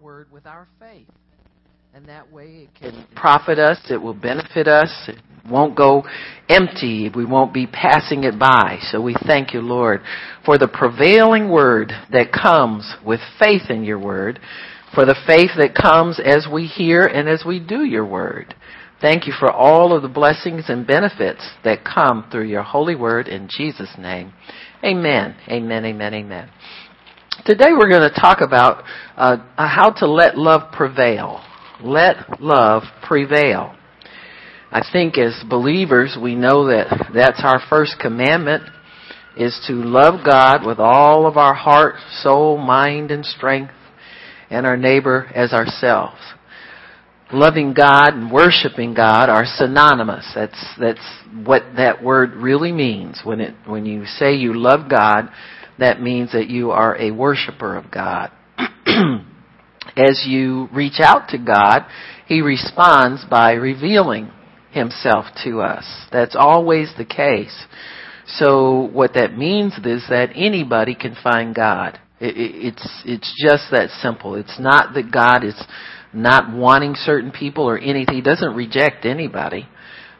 word with our faith. And that way it can profit us, it will benefit us, it won't go empty, we won't be passing it by. So we thank you, Lord, for the prevailing word that comes with faith in your word, for the faith that comes as we hear and as we do your word. Thank you for all of the blessings and benefits that come through your holy word in Jesus' name. Amen. Amen. Amen. Amen. Today we're going to talk about uh, how to let love prevail. Let love prevail. I think as believers we know that that's our first commandment is to love God with all of our heart, soul, mind, and strength, and our neighbor as ourselves. Loving God and worshiping God are synonymous. That's that's what that word really means. When it when you say you love God, that means that you are a worshiper of God. As you reach out to God, He responds by revealing Himself to us. That's always the case. So what that means is that anybody can find God. it's it's just that simple. It's not that God is not wanting certain people or anything. He doesn't reject anybody.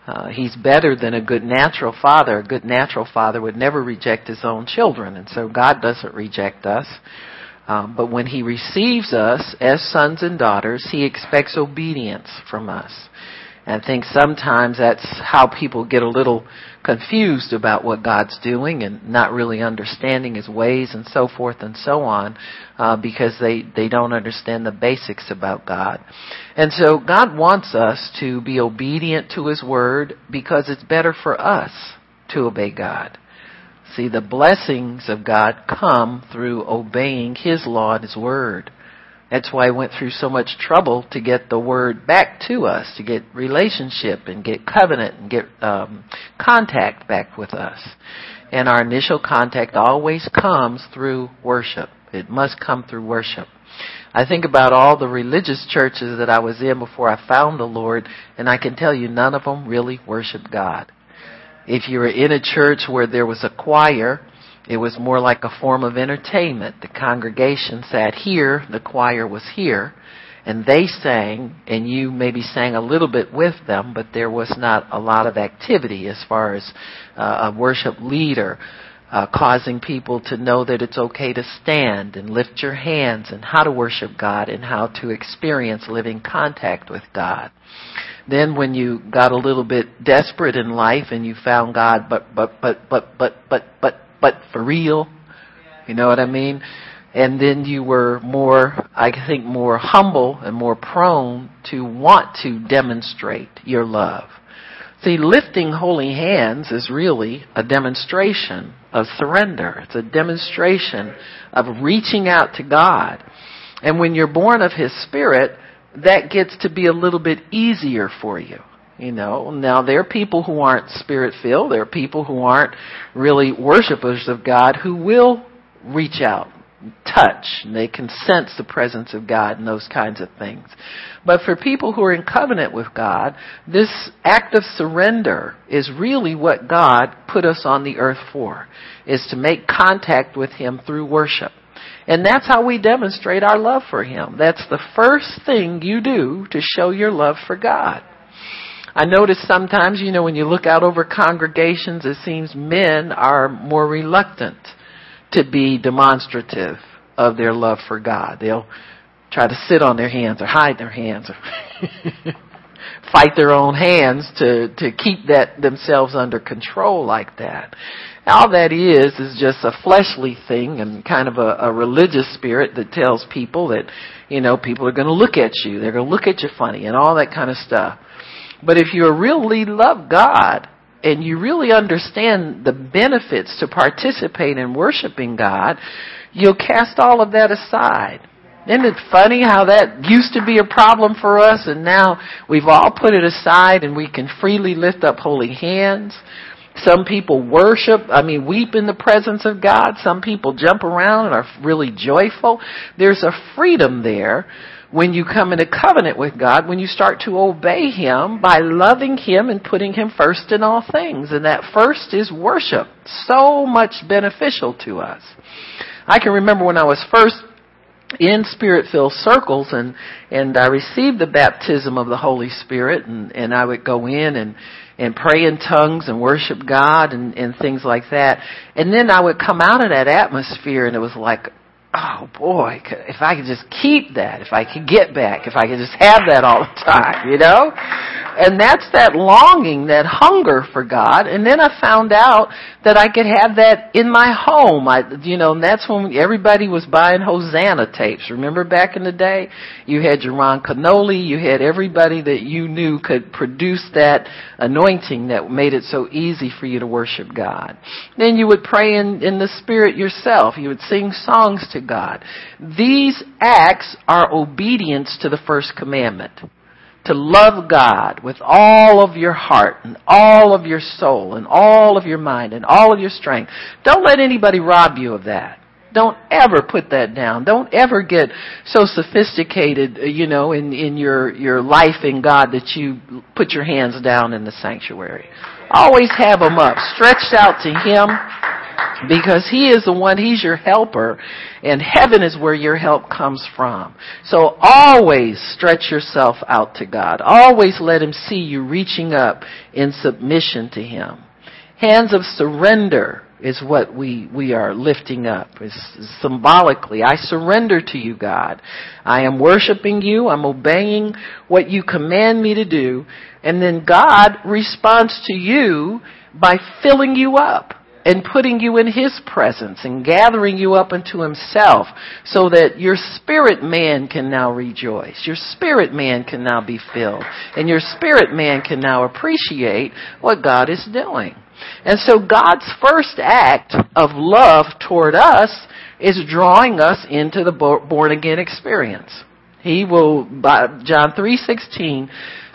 Uh, he's better than a good natural father. A good natural father would never reject his own children, and so God doesn't reject us. Um, but when He receives us as sons and daughters, He expects obedience from us. And I think sometimes that's how people get a little confused about what God's doing and not really understanding His ways and so forth and so on, uh, because they they don't understand the basics about God. And so God wants us to be obedient to His word because it's better for us to obey God. See, the blessings of God come through obeying His law and His word. That's why I went through so much trouble to get the word back to us, to get relationship and get covenant and get um, contact back with us. And our initial contact always comes through worship. It must come through worship. I think about all the religious churches that I was in before I found the Lord, and I can tell you none of them really worship God. If you were in a church where there was a choir, it was more like a form of entertainment. The congregation sat here, the choir was here, and they sang, and you maybe sang a little bit with them, but there was not a lot of activity as far as uh, a worship leader uh, causing people to know that it's okay to stand and lift your hands and how to worship God and how to experience living contact with God. Then when you got a little bit desperate in life and you found God, but, but, but, but, but, but, but, but for real. You know what I mean? And then you were more, I think, more humble and more prone to want to demonstrate your love. See, lifting holy hands is really a demonstration of surrender. It's a demonstration of reaching out to God. And when you're born of His Spirit, that gets to be a little bit easier for you. You know, now there are people who aren't spirit filled. There are people who aren't really worshipers of God who will reach out, touch, and they can sense the presence of God and those kinds of things. But for people who are in covenant with God, this act of surrender is really what God put us on the earth for, is to make contact with Him through worship. And that's how we demonstrate our love for Him. That's the first thing you do to show your love for God. I notice sometimes, you know, when you look out over congregations, it seems men are more reluctant to be demonstrative of their love for God. They'll try to sit on their hands or hide their hands or fight their own hands to, to keep that themselves under control like that. All that is is just a fleshly thing and kind of a, a religious spirit that tells people that, you know, people are going to look at you. They're going to look at you funny and all that kind of stuff. But if you really love God and you really understand the benefits to participate in worshiping God, you'll cast all of that aside. Isn't it funny how that used to be a problem for us and now we've all put it aside and we can freely lift up holy hands? Some people worship, I mean, weep in the presence of God. Some people jump around and are really joyful. There's a freedom there when you come into covenant with God, when you start to obey Him by loving Him and putting Him first in all things. And that first is worship. So much beneficial to us. I can remember when I was first in spirit filled circles and and I received the baptism of the Holy Spirit and and I would go in and and pray in tongues and worship God and and things like that and then I would come out of that atmosphere and it was like oh boy, if I could just keep that, if I could get back, if I could just have that all the time, you know? And that's that longing, that hunger for God. And then I found out that I could have that in my home. I, you know, and that's when everybody was buying Hosanna tapes. Remember back in the day? You had your Ron you had everybody that you knew could produce that anointing that made it so easy for you to worship God. Then you would pray in, in the Spirit yourself. You would sing songs to God. These acts are obedience to the first commandment to love God with all of your heart and all of your soul and all of your mind and all of your strength. Don't let anybody rob you of that. Don't ever put that down. Don't ever get so sophisticated, uh, you know, in, in your, your life in God that you put your hands down in the sanctuary. Always have them up, stretched out to Him because He is the one, He's your helper, and heaven is where your help comes from. So always stretch yourself out to God. Always let Him see you reaching up in submission to Him. Hands of surrender is what we, we are lifting up. Symbolically, I surrender to you, God. I am worshiping you. I'm obeying what you command me to do. And then God responds to you by filling you up and putting you in His presence and gathering you up into Himself so that your spirit man can now rejoice. Your spirit man can now be filled. And your spirit man can now appreciate what God is doing. And so God's first act of love toward us is drawing us into the born again experience. He will, John 3.16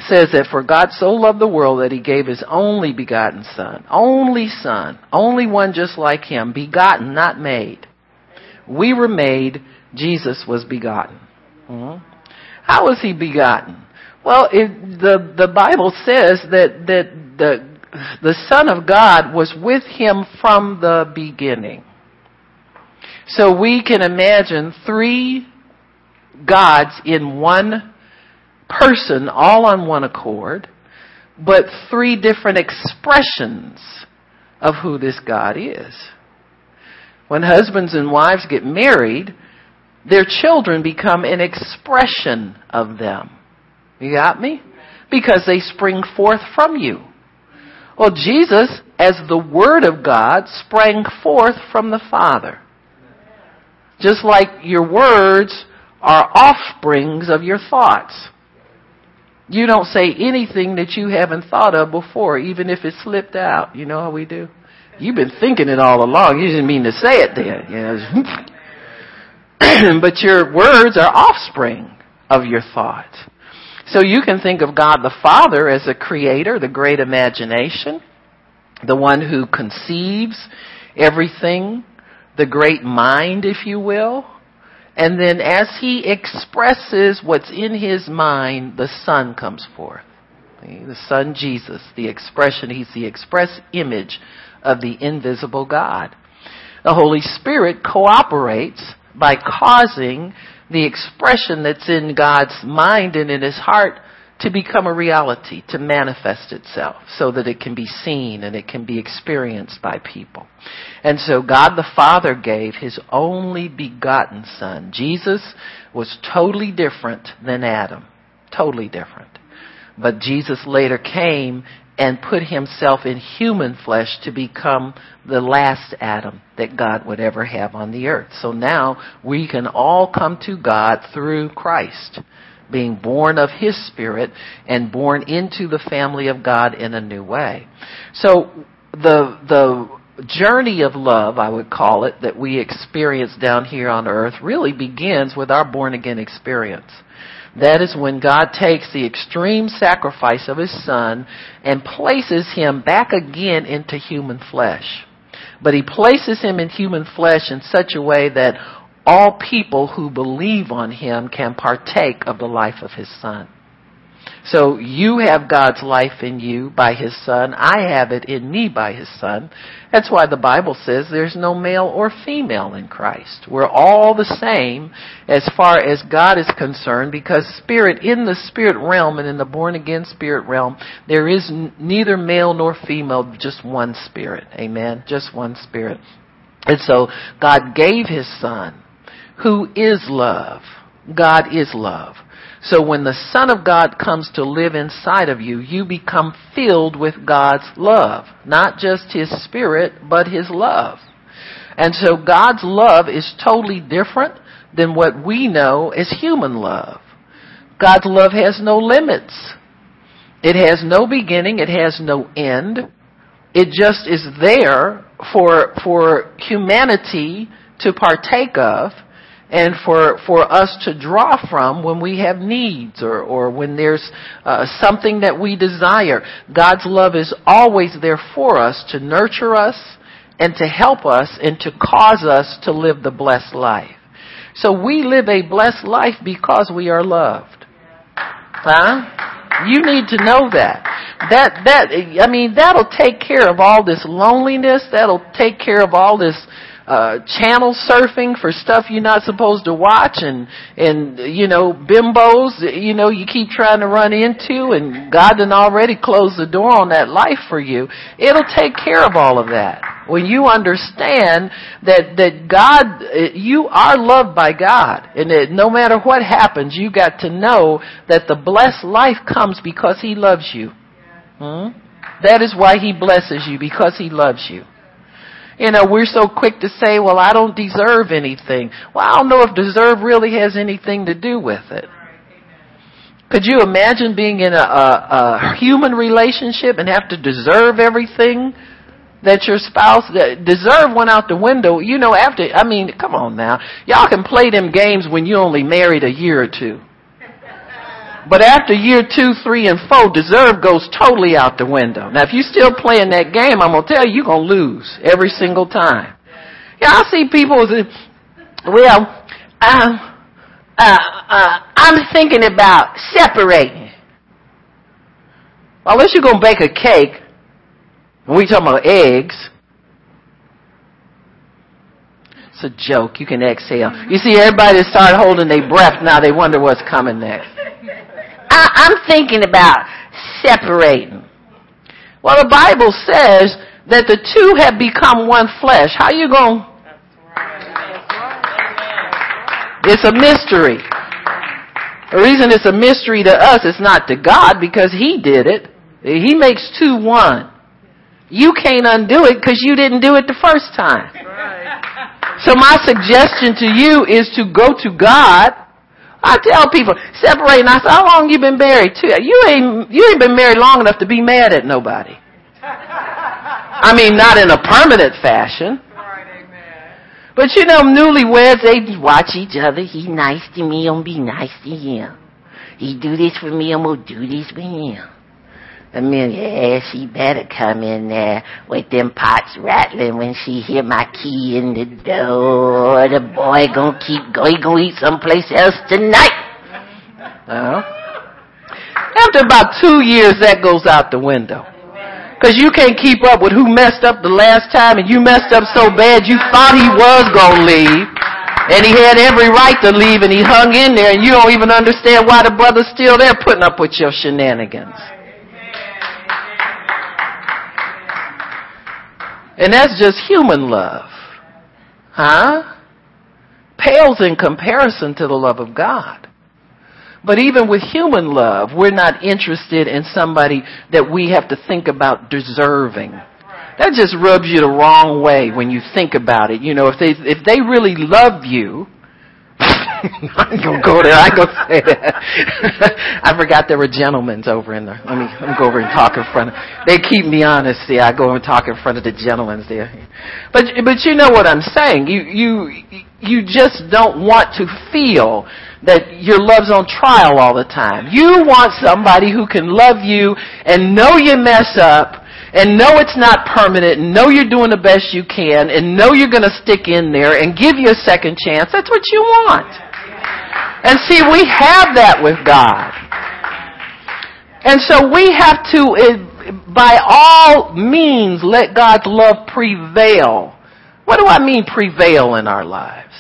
says that for God so loved the world that he gave his only begotten son, only son, only one just like him, begotten, not made. We were made, Jesus was begotten. Mm-hmm. How was he begotten? Well, it, the, the Bible says that, that the, the Son of God was with him from the beginning. So we can imagine three gods in one person, all on one accord, but three different expressions of who this God is. When husbands and wives get married, their children become an expression of them. You got me? Because they spring forth from you. Well, Jesus, as the Word of God, sprang forth from the Father. Just like your words are offsprings of your thoughts. You don't say anything that you haven't thought of before, even if it slipped out. You know how we do? You've been thinking it all along. You didn't mean to say it then. You know? but your words are offspring of your thoughts. So you can think of God the Father as a creator, the great imagination, the one who conceives everything, the great mind, if you will. And then as he expresses what's in his mind, the Son comes forth. The Son Jesus, the expression, he's the express image of the invisible God. The Holy Spirit cooperates by causing the expression that's in God's mind and in his heart to become a reality, to manifest itself so that it can be seen and it can be experienced by people. And so God the Father gave his only begotten son. Jesus was totally different than Adam. Totally different. But Jesus later came and put himself in human flesh to become the last Adam that God would ever have on the earth. So now we can all come to God through Christ being born of His Spirit and born into the family of God in a new way. So the, the journey of love, I would call it, that we experience down here on earth really begins with our born again experience. That is when God takes the extreme sacrifice of His Son and places Him back again into human flesh. But He places Him in human flesh in such a way that all people who believe on him can partake of the life of his son. So you have God's life in you by His Son. I have it in me by His Son. That's why the Bible says there's no male or female in Christ. We're all the same as far as God is concerned because spirit, in the spirit realm and in the born again spirit realm, there is neither male nor female, just one spirit. Amen. Just one spirit. And so God gave His Son, who is love. God is love. So when the Son of God comes to live inside of you, you become filled with God's love. Not just His Spirit, but His love. And so God's love is totally different than what we know as human love. God's love has no limits. It has no beginning. It has no end. It just is there for, for humanity to partake of and for, for us to draw from when we have needs or, or when there's uh, something that we desire. God's love is always there for us to nurture us and to help us and to cause us to live the blessed life. So we live a blessed life because we are loved. Huh? You need to know that. That, that, I mean, that'll take care of all this loneliness. That'll take care of all this uh, channel surfing for stuff you're not supposed to watch and, and, you know, bimbos, you know, you keep trying to run into and God done already closed the door on that life for you. It'll take care of all of that. When you understand that, that God, you are loved by God and that no matter what happens, you got to know that the blessed life comes because He loves you. Hmm? That is why He blesses you, because He loves you. You know, we're so quick to say, well, I don't deserve anything. Well, I don't know if deserve really has anything to do with it. Could you imagine being in a, a, a human relationship and have to deserve everything that your spouse that deserve went out the window? You know, after, I mean, come on now. Y'all can play them games when you only married a year or two. But after year two, three, and four, deserve goes totally out the window. Now, if you're still playing that game, I'm gonna tell you, you're gonna lose every single time. Yeah, I see people well, uh, uh, uh, I'm thinking about separating. Well, unless you're gonna bake a cake, and we talking about eggs, it's a joke. You can exhale. You see, everybody start holding their breath now. They wonder what's coming next. I, I'm thinking about separating. Well, the Bible says that the two have become one flesh. How you going? It's a mystery. The reason it's a mystery to us, it's not to God because He did it. He makes two one. You can't undo it because you didn't do it the first time. So my suggestion to you is to go to God I tell people, separating. I say, how long you been married to? You ain't, you ain't been married long enough to be mad at nobody. I mean, not in a permanent fashion. But you know, newlyweds, they watch each other. He nice to me, I'm be nice to him. He do this for me, I'm gonna do this for him. I yeah, she better come in there with them pots rattling when she hear my key in the door. The boy gonna keep going, gonna eat someplace else tonight. Uh, after about two years, that goes out the window. Cause you can't keep up with who messed up the last time and you messed up so bad you thought he was gonna leave. And he had every right to leave and he hung in there and you don't even understand why the brother's still there putting up with your shenanigans. And that's just human love. Huh? Pales in comparison to the love of God. But even with human love, we're not interested in somebody that we have to think about deserving. That just rubs you the wrong way when you think about it. You know, if they, if they really love you, I ain't gonna go there. I ain't gonna say that. I forgot there were gentlemen over in there. Let me let me go over and talk in front of. They keep me honest. See, I go and talk in front of the gentlemen there. But but you know what I'm saying. You you you just don't want to feel that your love's on trial all the time. You want somebody who can love you and know you mess up and know it's not permanent and know you're doing the best you can and know you're going to stick in there and give you a second chance. That's what you want. And see, we have that with God. And so we have to, eh, by all means, let God's love prevail. What do I mean prevail in our lives?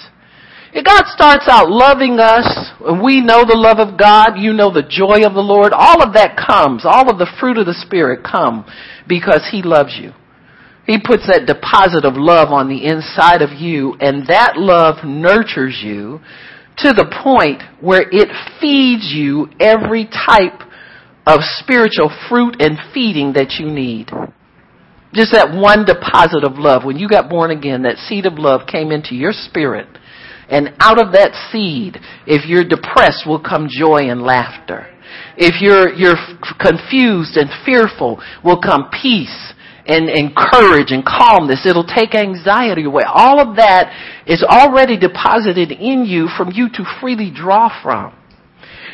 If God starts out loving us, and we know the love of God, you know the joy of the Lord, all of that comes, all of the fruit of the Spirit come because He loves you. He puts that deposit of love on the inside of you, and that love nurtures you to the point where it feeds you every type of spiritual fruit and feeding that you need. Just that one deposit of love. When you got born again, that seed of love came into your spirit. And out of that seed, if you're depressed, will come joy and laughter. If you're, you're confused and fearful, will come peace and, and courage and calmness. It'll take anxiety away. All of that is already deposited in you from you to freely draw from.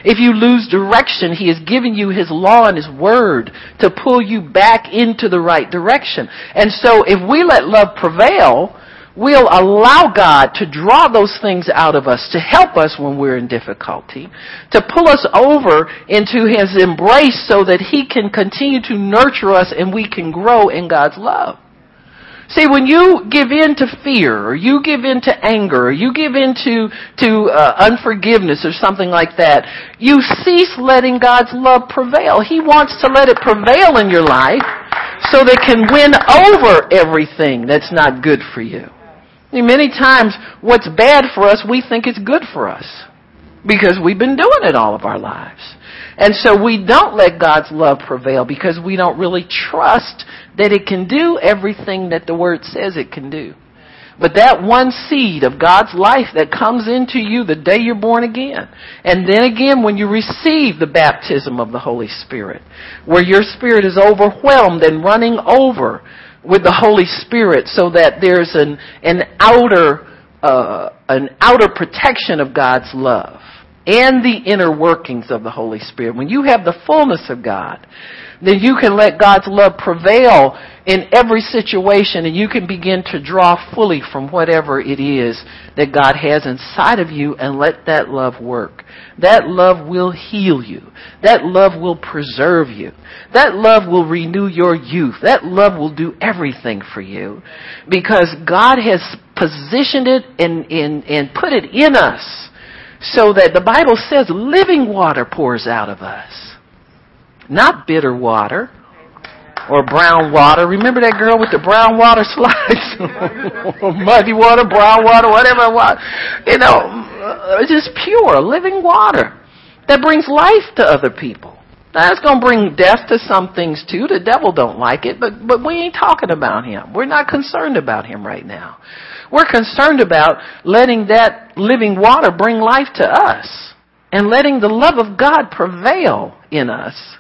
If you lose direction, He has given you His law and His word to pull you back into the right direction. And so if we let love prevail, we'll allow God to draw those things out of us to help us when we're in difficulty, to pull us over into His embrace so that He can continue to nurture us and we can grow in God's love. See, when you give in to fear, or you give in to anger, or you give in to, to uh, unforgiveness or something like that, you cease letting God's love prevail. He wants to let it prevail in your life so that can win over everything that's not good for you. Many times, what's bad for us, we think it's good for us because we've been doing it all of our lives. And so we don't let God's love prevail because we don't really trust that it can do everything that the Word says it can do. But that one seed of God's life that comes into you the day you're born again, and then again when you receive the baptism of the Holy Spirit, where your spirit is overwhelmed and running over with the Holy Spirit so that there's an, an outer, uh, an outer protection of God's love and the inner workings of the Holy Spirit. When you have the fullness of God, then you can let God's love prevail in every situation and you can begin to draw fully from whatever it is that God has inside of you and let that love work. That love will heal you. That love will preserve you. That love will renew your youth. That love will do everything for you because God has positioned it and, and, and put it in us so that the Bible says living water pours out of us not bitter water or brown water. Remember that girl with the brown water slides? Muddy water, brown water, whatever water. You know, uh, just pure, living water that brings life to other people. That's going to bring death to some things too. The devil don't like it, but, but we ain't talking about him. We're not concerned about him right now. We're concerned about letting that living water bring life to us and letting the love of God prevail in us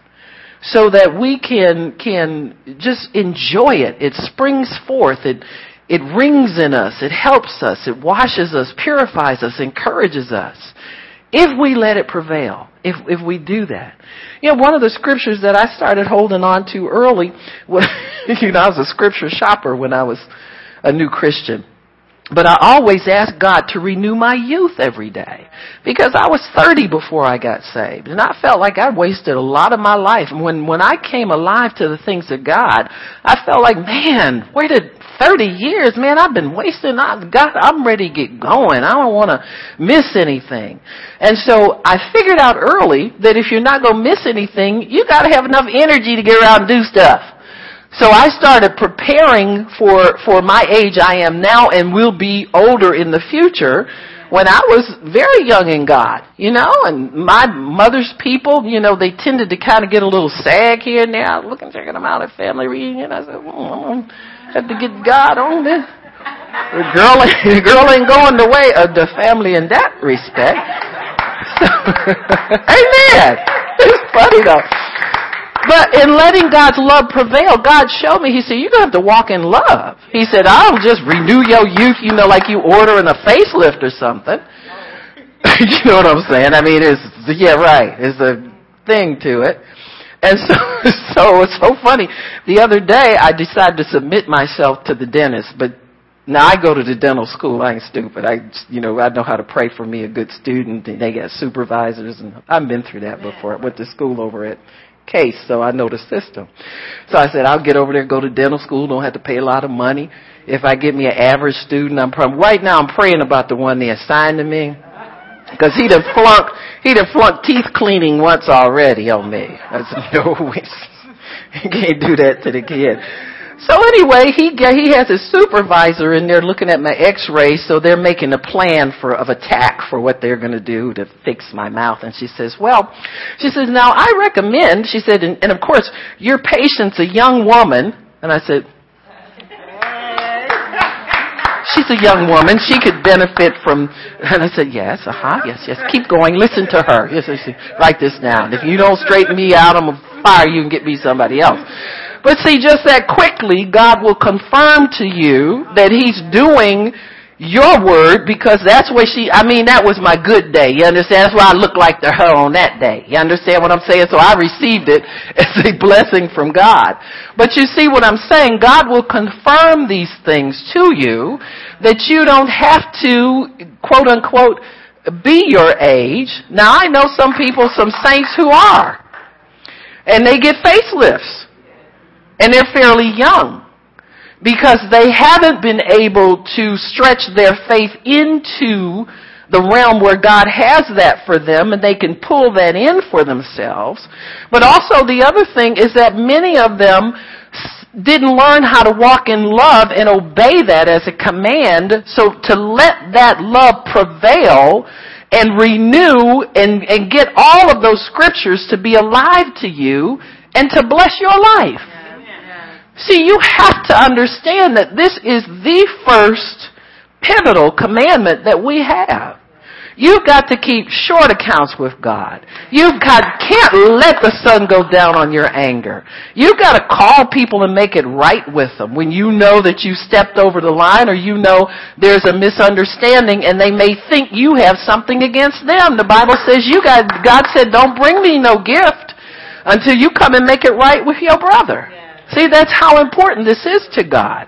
so that we can can just enjoy it. It springs forth. It it rings in us. It helps us. It washes us, purifies us, encourages us. If we let it prevail, if if we do that, you know, one of the scriptures that I started holding on to early, was, you know, I was a scripture shopper when I was a new Christian. But I always asked God to renew my youth every day because I was 30 before I got saved and I felt like I wasted a lot of my life. And when, when I came alive to the things of God, I felt like, man, waited 30 years, man, I've been wasting. I, God, I'm ready to get going. I don't want to miss anything. And so I figured out early that if you're not going to miss anything, you got to have enough energy to get around and do stuff. So I started preparing for, for my age I am now and will be older in the future when I was very young in God, you know, and my mother's people, you know, they tended to kind of get a little sag here and there. I was looking, checking them out at family reunion. I said, well, I'm gonna have to get God on this. The girl, the girl ain't going the way of the family in that respect. So, amen. It's funny though. But in letting God's love prevail, God showed me, He said, you're going to have to walk in love. He said, I don't just renew your youth, you know, like you ordering a facelift or something. you know what I'm saying? I mean, it's, yeah, right. It's a thing to it. And so, so it's so funny. The other day, I decided to submit myself to the dentist, but now I go to the dental school. I ain't stupid. I, you know, I know how to pray for me a good student. And they got supervisors, and I've been through that before. I went to school over at case, so I know the system. So I said, I'll get over there, go to dental school, don't have to pay a lot of money. If I get me an average student, I'm probably, right now I'm praying about the one they assigned to me. Cause he'd have flunked, he'd have flunked teeth cleaning once already on me. I said, no, you can't do that to the kid. So anyway, he he has his supervisor in there looking at my X-rays, so they're making a plan for of attack for what they're going to do to fix my mouth. And she says, "Well," she says, "Now I recommend," she said, and, and of course your patient's a young woman." And I said, she's a young woman. She could benefit from. And I said, yes, uh huh, yes, yes. Keep going. Listen to her. Yes, yes, yes. Write this down. If you don't straighten me out, I'm gonna fire you and get me somebody else. But see, just that quickly, God will confirm to you that He's doing your word because that's where she, I mean, that was my good day. You understand? That's why I look like to her on that day. You understand what I'm saying? So I received it as a blessing from God. But you see what I'm saying? God will confirm these things to you that you don't have to, quote unquote, be your age. Now I know some people, some saints who are. And they get facelifts. And they're fairly young because they haven't been able to stretch their faith into the realm where God has that for them and they can pull that in for themselves. But also the other thing is that many of them didn't learn how to walk in love and obey that as a command. So to let that love prevail and renew and, and get all of those scriptures to be alive to you and to bless your life. See, you have to understand that this is the first pivotal commandment that we have. You've got to keep short accounts with God. You've got, can't let the sun go down on your anger. You've got to call people and make it right with them when you know that you stepped over the line or you know there's a misunderstanding and they may think you have something against them. The Bible says you got, God said, don't bring me no gift until you come and make it right with your brother. See, that's how important this is to God.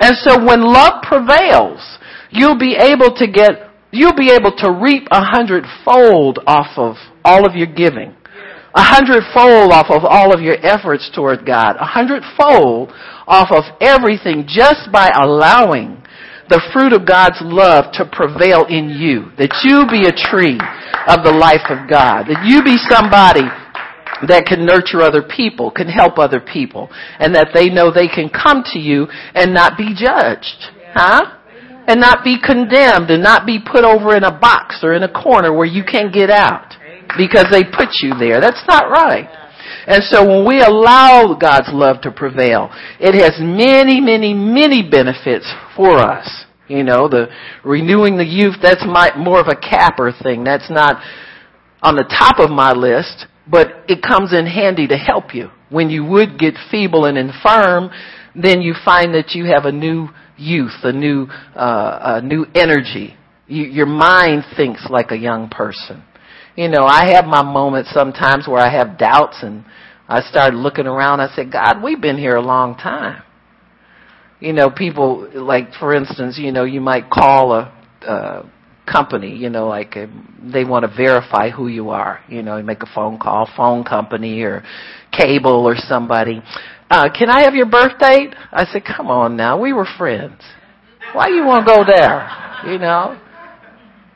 And so when love prevails, you'll be able to get, you'll be able to reap a hundredfold off of all of your giving. A hundredfold off of all of your efforts toward God. A hundredfold off of everything just by allowing the fruit of God's love to prevail in you. That you be a tree of the life of God. That you be somebody that can nurture other people, can help other people, and that they know they can come to you and not be judged. Huh? And not be condemned and not be put over in a box or in a corner where you can't get out because they put you there. That's not right. And so when we allow God's love to prevail, it has many, many, many benefits for us. You know, the renewing the youth, that's my, more of a capper thing. That's not on the top of my list but it comes in handy to help you. When you would get feeble and infirm, then you find that you have a new youth, a new, uh, a new energy. You, your mind thinks like a young person. You know, I have my moments sometimes where I have doubts and I start looking around. I said, God, we've been here a long time. You know, people like, for instance, you know, you might call a, uh, company, you know, like uh, they want to verify who you are. You know, you make a phone call, phone company or cable or somebody. Uh, can I have your birth date? I said, come on now, we were friends. Why you want to go there? You know?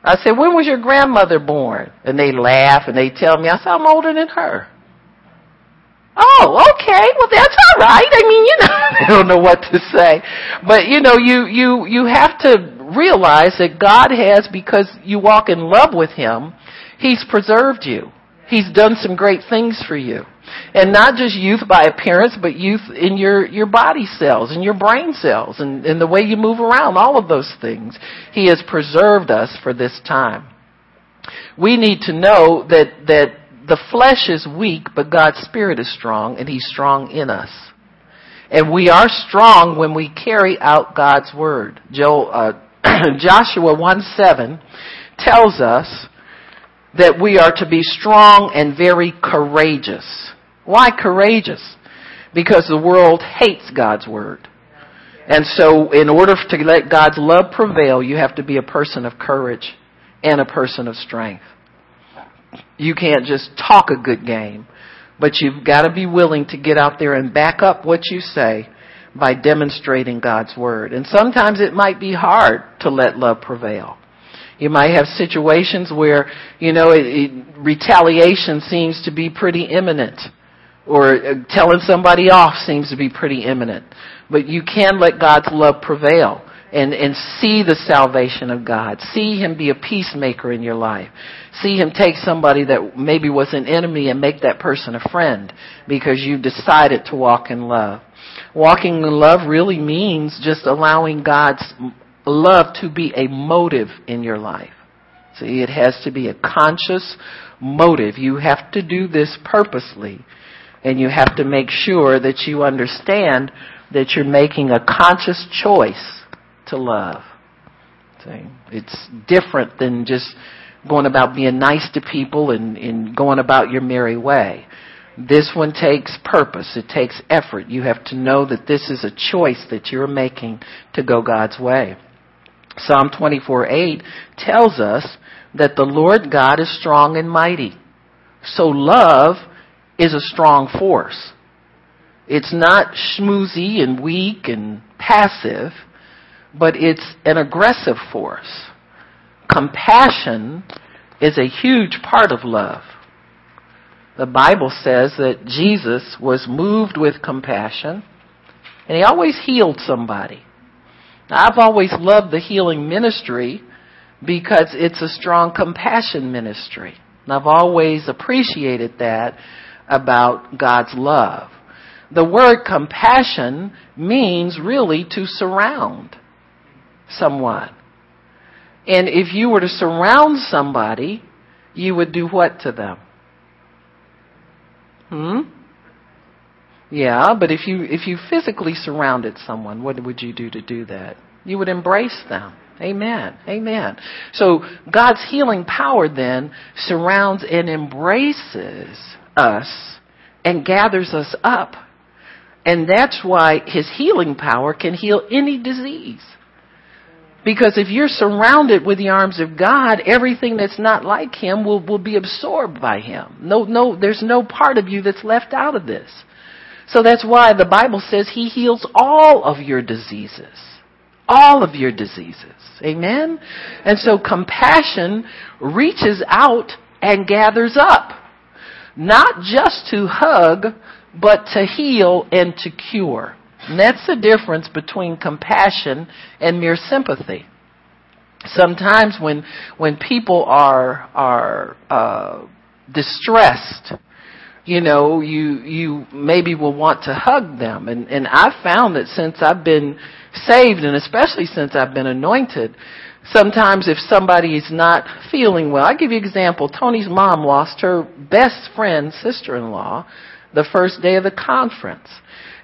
I said, when was your grandmother born? And they laugh and they tell me, I said, I'm older than her. Oh, okay. Well, that's all right. I mean, you know, I don't know what to say, but you know, you you you have to realize that God has, because you walk in love with Him, He's preserved you. He's done some great things for you. And not just youth by appearance, but youth in your, your body cells and your brain cells and, and the way you move around, all of those things. He has preserved us for this time. We need to know that, that the flesh is weak, but God's Spirit is strong, and He's strong in us. And we are strong when we carry out God's Word. Joel, uh, Joshua 1 7 tells us that we are to be strong and very courageous. Why courageous? Because the world hates God's word. And so in order to let God's love prevail, you have to be a person of courage and a person of strength. You can't just talk a good game, But you've got to be willing to get out there and back up what you say by demonstrating God's Word. And sometimes it might be hard to let love prevail. You might have situations where, you know, it, it, retaliation seems to be pretty imminent. Or uh, telling somebody off seems to be pretty imminent. But you can let God's love prevail and, and see the salvation of God. See Him be a peacemaker in your life. See Him take somebody that maybe was an enemy and make that person a friend because you decided to walk in love. Walking in love really means just allowing God's love to be a motive in your life. See, it has to be a conscious motive. You have to do this purposely. And you have to make sure that you understand that you're making a conscious choice to love. See? It's different than just going about being nice to people and, and going about your merry way. This one takes purpose. It takes effort. You have to know that this is a choice that you're making to go God's way. Psalm 24 8 tells us that the Lord God is strong and mighty. So love is a strong force. It's not schmoozy and weak and passive but it's an aggressive force. Compassion is a huge part of love. The Bible says that Jesus was moved with compassion and he always healed somebody. Now, I've always loved the healing ministry because it's a strong compassion ministry. And I've always appreciated that about God's love. The word compassion means really to surround someone. And if you were to surround somebody, you would do what to them? Hmm? Yeah, but if you if you physically surrounded someone, what would you do to do that? You would embrace them. Amen. Amen. So God's healing power then surrounds and embraces us and gathers us up. And that's why his healing power can heal any disease. Because if you're surrounded with the arms of God, everything that's not like Him will, will be absorbed by Him. No, no, there's no part of you that's left out of this. So that's why the Bible says He heals all of your diseases. All of your diseases. Amen? And so compassion reaches out and gathers up. Not just to hug, but to heal and to cure. And that's the difference between compassion and mere sympathy. Sometimes when when people are are uh, distressed, you know, you you maybe will want to hug them. And and I've found that since I've been saved, and especially since I've been anointed, sometimes if somebody is not feeling well, I give you an example. Tony's mom lost her best friend, sister-in-law, the first day of the conference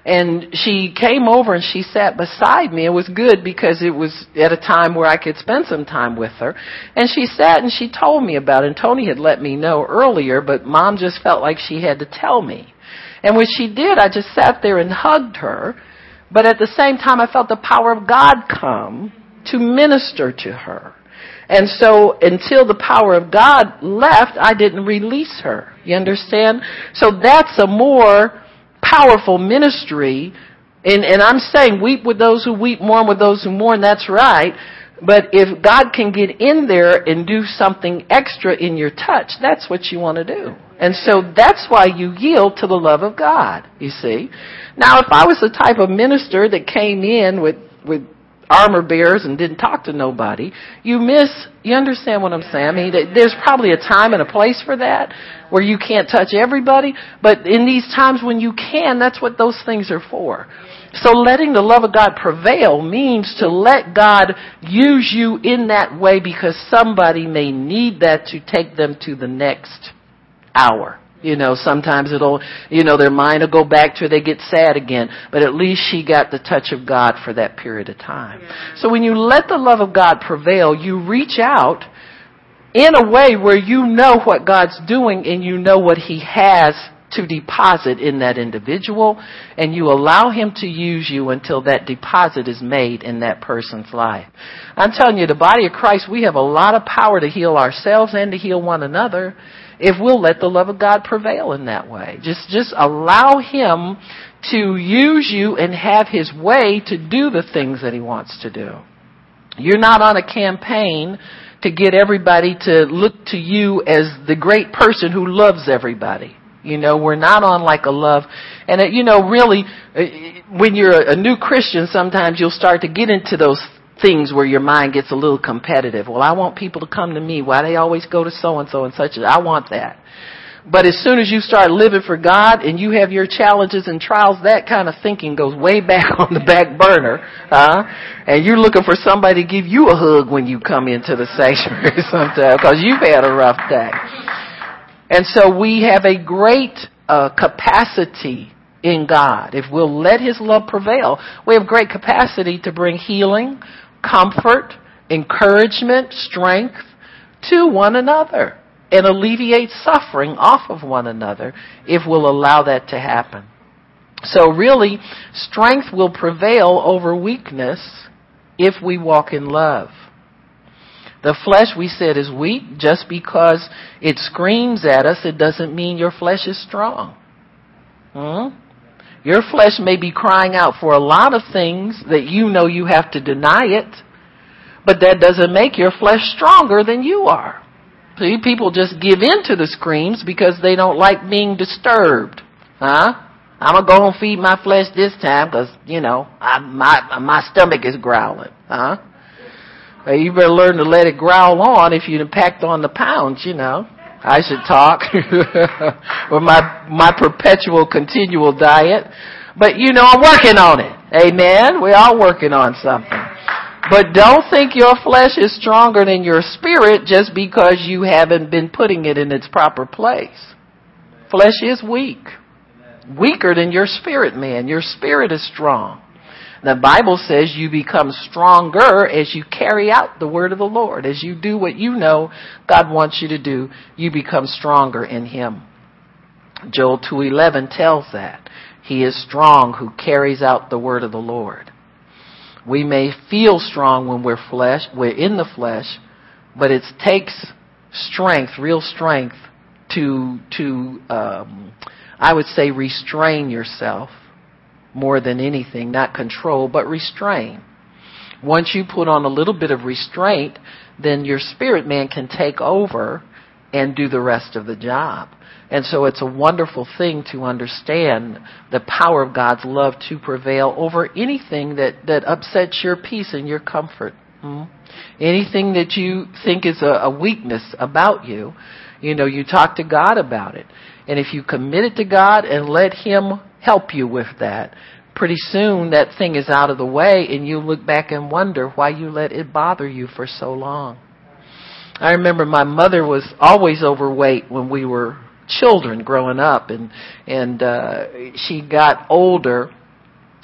and she came over and she sat beside me. It was good because it was at a time where I could spend some time with her. And she sat and she told me about it. And Tony had let me know earlier, but mom just felt like she had to tell me. And when she did, I just sat there and hugged her. But at the same time, I felt the power of God come to minister to her. And so until the power of God left, I didn't release her. You understand? So that's a more powerful ministry. And, and I'm saying weep with those who weep, mourn with those who mourn. That's right. But if God can get in there and do something extra in your touch, that's what you want to do. And so that's why you yield to the love of God, you see. Now, if I was the type of minister that came in with, with armor bearers and didn't talk to nobody, you miss, you understand what I'm saying? I mean, there's probably a time and a place for that where you can't touch everybody, but in these times when you can, that's what those things are for. So letting the love of God prevail means to let God use you in that way because somebody may need that to take them to the next hour. You know, sometimes it'll, you know, their mind will go back to her, they get sad again. But at least she got the touch of God for that period of time. Yeah. So when you let the love of God prevail, you reach out in a way where you know what God's doing and you know what He has to deposit in that individual and you allow him to use you until that deposit is made in that person's life. I'm telling you, the body of Christ, we have a lot of power to heal ourselves and to heal one another if we'll let the love of God prevail in that way. Just, just allow Him to use you and have His way to do the things that He wants to do. You're not on a campaign to get everybody to look to you as the great person who loves everybody. You know, we're not on like a love, and uh, you know, really, uh, when you're a new Christian, sometimes you'll start to get into those things where your mind gets a little competitive. Well, I want people to come to me. Why they always go to so and so and such? I want that. But as soon as you start living for God and you have your challenges and trials, that kind of thinking goes way back on the back burner, huh? And you're looking for somebody to give you a hug when you come into the sanctuary sometimes because you've had a rough day. And so we have a great uh, capacity in God. If we'll let His love prevail, we have great capacity to bring healing, comfort, encouragement, strength to one another and alleviate suffering off of one another if we'll allow that to happen. So really, strength will prevail over weakness if we walk in love. The flesh, we said, is weak. Just because it screams at us, it doesn't mean your flesh is strong. Hmm? Your flesh may be crying out for a lot of things that you know you have to deny it, but that doesn't make your flesh stronger than you are. See, people just give in to the screams because they don't like being disturbed. Huh? I'm gonna go and feed my flesh this time because, you know, I, my, my stomach is growling. Huh? You better learn to let it growl on if you packed on the pounds, you know. I should talk. or my, my perpetual continual diet. But you know, I'm working on it. Amen. We're all working on something. But don't think your flesh is stronger than your spirit just because you haven't been putting it in its proper place. Flesh is weak. Weaker than your spirit man. Your spirit is strong. The Bible says you become stronger as you carry out the word of the Lord. As you do what you know God wants you to do, you become stronger in Him. Joel 2.11 tells that. He is strong who carries out the word of the Lord. We may feel strong when we're flesh, we're in the flesh, but it takes strength, real strength, to to um, I would say restrain yourself more than anything, not control, but restrain. Once you put on a little bit of restraint, then your spirit man can take over and do the rest of the job. And so it's a wonderful thing to understand the power of God's love to prevail over anything that, that upsets your peace and your comfort. Hmm? Anything that you think is a, a weakness about you, you know, you talk to God about it. And if you commit it to God and let Him help you with that, pretty soon that thing is out of the way and you look back and wonder why you let it bother you for so long. I remember my mother was always overweight when we were children growing up and and uh she got older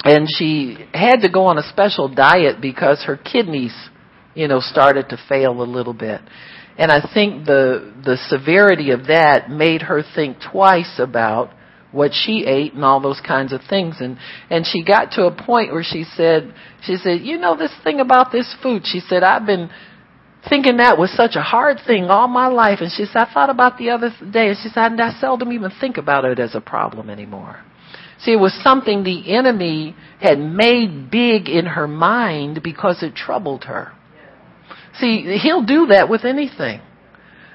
and she had to go on a special diet because her kidneys you know started to fail a little bit and i think the the severity of that made her think twice about what she ate and all those kinds of things and and she got to a point where she said she said you know this thing about this food she said i've been thinking that was such a hard thing all my life. And she said, I thought about the other day, and she said, and I seldom even think about it as a problem anymore. See, it was something the enemy had made big in her mind because it troubled her. See, he'll do that with anything.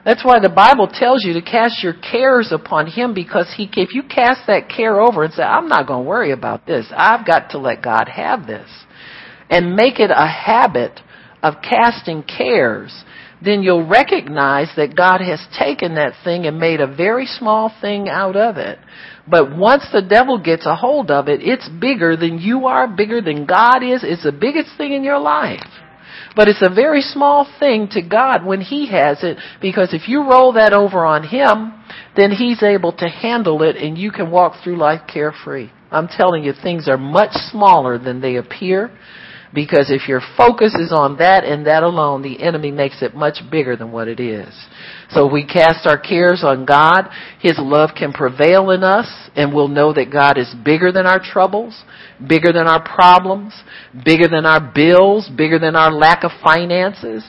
That's why the Bible tells you to cast your cares upon Him because He, if you cast that care over and say, I'm not going to worry about this, I've got to let God have this, and make it a habit of casting cares, then you'll recognize that God has taken that thing and made a very small thing out of it. But once the devil gets a hold of it, it's bigger than you are, bigger than God is. It's the biggest thing in your life. But it's a very small thing to God when He has it, because if you roll that over on Him, then He's able to handle it and you can walk through life carefree. I'm telling you, things are much smaller than they appear Because if your focus is on that and that alone, the enemy makes it much bigger than what it is. So if we cast our cares on God. His love can prevail in us and we'll know that God is bigger than our troubles, bigger than our problems, bigger than our bills, bigger than our lack of finances,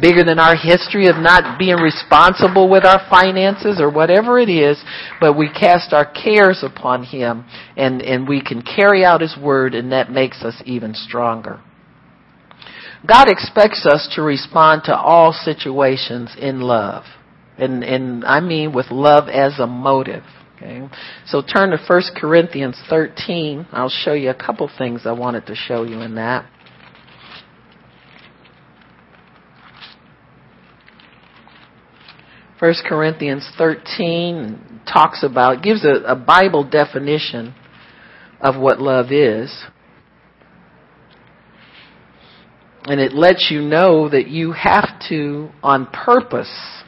bigger than our history of not being responsible with our finances or whatever it is. But we cast our cares upon Him and, and we can carry out His word and that makes us even stronger. God expects us to respond to all situations in love. And, and I mean with love as a motive. Okay. So turn to 1 Corinthians 13. I'll show you a couple things I wanted to show you in that. First Corinthians 13 talks about, gives a, a Bible definition of what love is. And it lets you know that you have to, on purpose,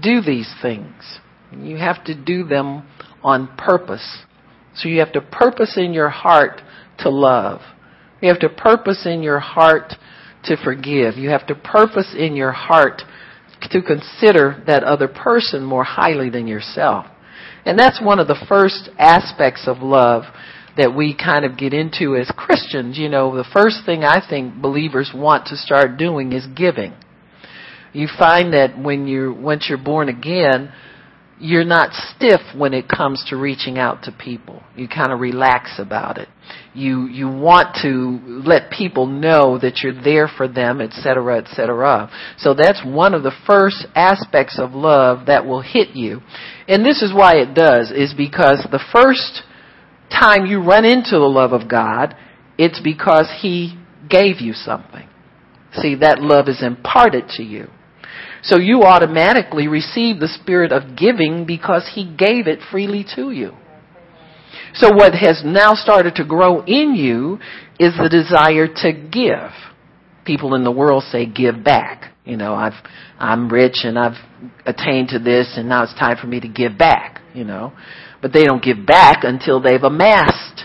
do these things. You have to do them on purpose. So you have to purpose in your heart to love. You have to purpose in your heart to forgive. You have to purpose in your heart to consider that other person more highly than yourself. And that's one of the first aspects of love that we kind of get into as Christians. You know, the first thing I think believers want to start doing is giving. You find that when you once you're born again, you're not stiff when it comes to reaching out to people. You kind of relax about it. You you want to let people know that you're there for them, etc., etc. So that's one of the first aspects of love that will hit you. And this is why it does is because the first time you run into the love of God, it's because He gave you something. See, that love is imparted to you. So you automatically receive the spirit of giving because He gave it freely to you. So what has now started to grow in you is the desire to give. People in the world say give back. You know, I've, I'm rich and I've attained to this and now it's time for me to give back, you know but they don't give back until they've amassed.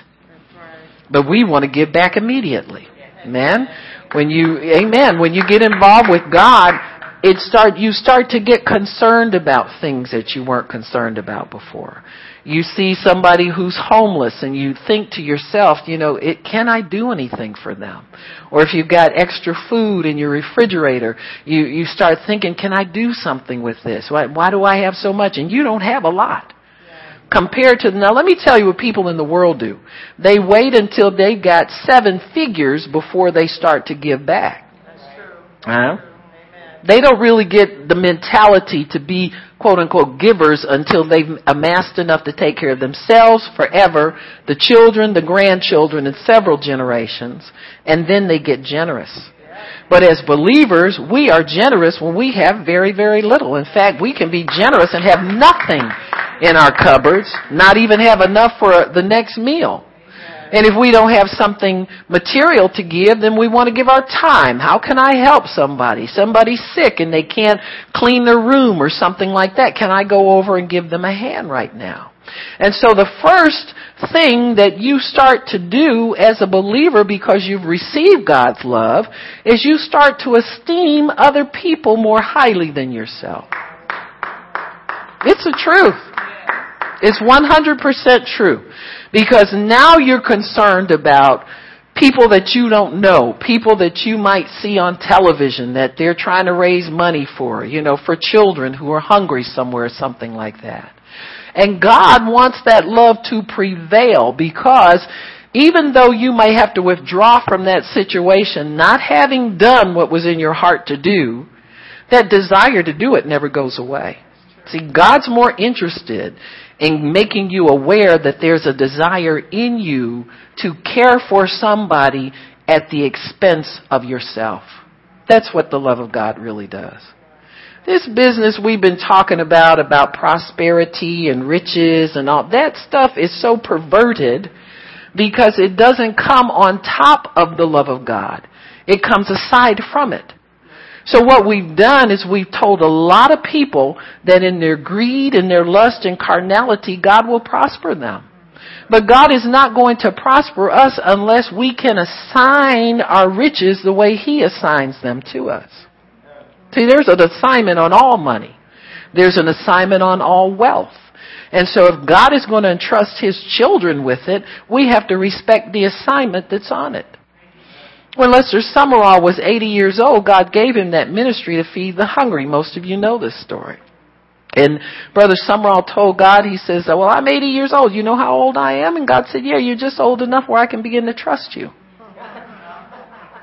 But we want to give back immediately. Amen. When you, amen, when you get involved with God, it start, you start to get concerned about things that you weren't concerned about before. You see somebody who's homeless and you think to yourself, you know, it, can I do anything for them? Or if you've got extra food in your refrigerator, you, you start thinking, can I do something with this? Why, why do I have so much? And you don't have a lot compared to now let me tell you what people in the world do they wait until they've got seven figures before they start to give back That's true. huh? They don't really get the mentality to be quote unquote givers until they've amassed enough to take care of themselves forever the children the grandchildren and several generations and then they get generous but as believers, we are generous when we have very, very little. In fact, we can be generous and have nothing in our cupboards, not even have enough for the next meal. And if we don't have something material to give, then we want to give our time. How can I help somebody? Somebody's sick and they can't clean their room or something like that. Can I go over and give them a hand right now? And so the first thing that you start to do as a believer because you've received God's love is you start to esteem other people more highly than yourself. It's the truth. It's 100% true. Because now you're concerned about people that you don't know, people that you might see on television that they're trying to raise money for, you know, for children who are hungry somewhere, something like that. And God wants that love to prevail because even though you may have to withdraw from that situation, not having done what was in your heart to do, that desire to do it never goes away. See, God's more interested in making you aware that there's a desire in you to care for somebody at the expense of yourself. That's what the love of God really does. This business we've been talking about, about prosperity and riches and all, that stuff is so perverted because it doesn't come on top of the love of God. It comes aside from it. So what we've done is we've told a lot of people that in their greed and their lust and carnality, God will prosper them. But God is not going to prosper us unless we can assign our riches the way He assigns them to us. See, there's an assignment on all money. There's an assignment on all wealth. And so if God is going to entrust His children with it, we have to respect the assignment that's on it. When Lester Sumrall was 80 years old, God gave him that ministry to feed the hungry. Most of you know this story. And Brother Sumrall told God, he says, well, I'm 80 years old. You know how old I am? And God said, yeah, you're just old enough where I can begin to trust you.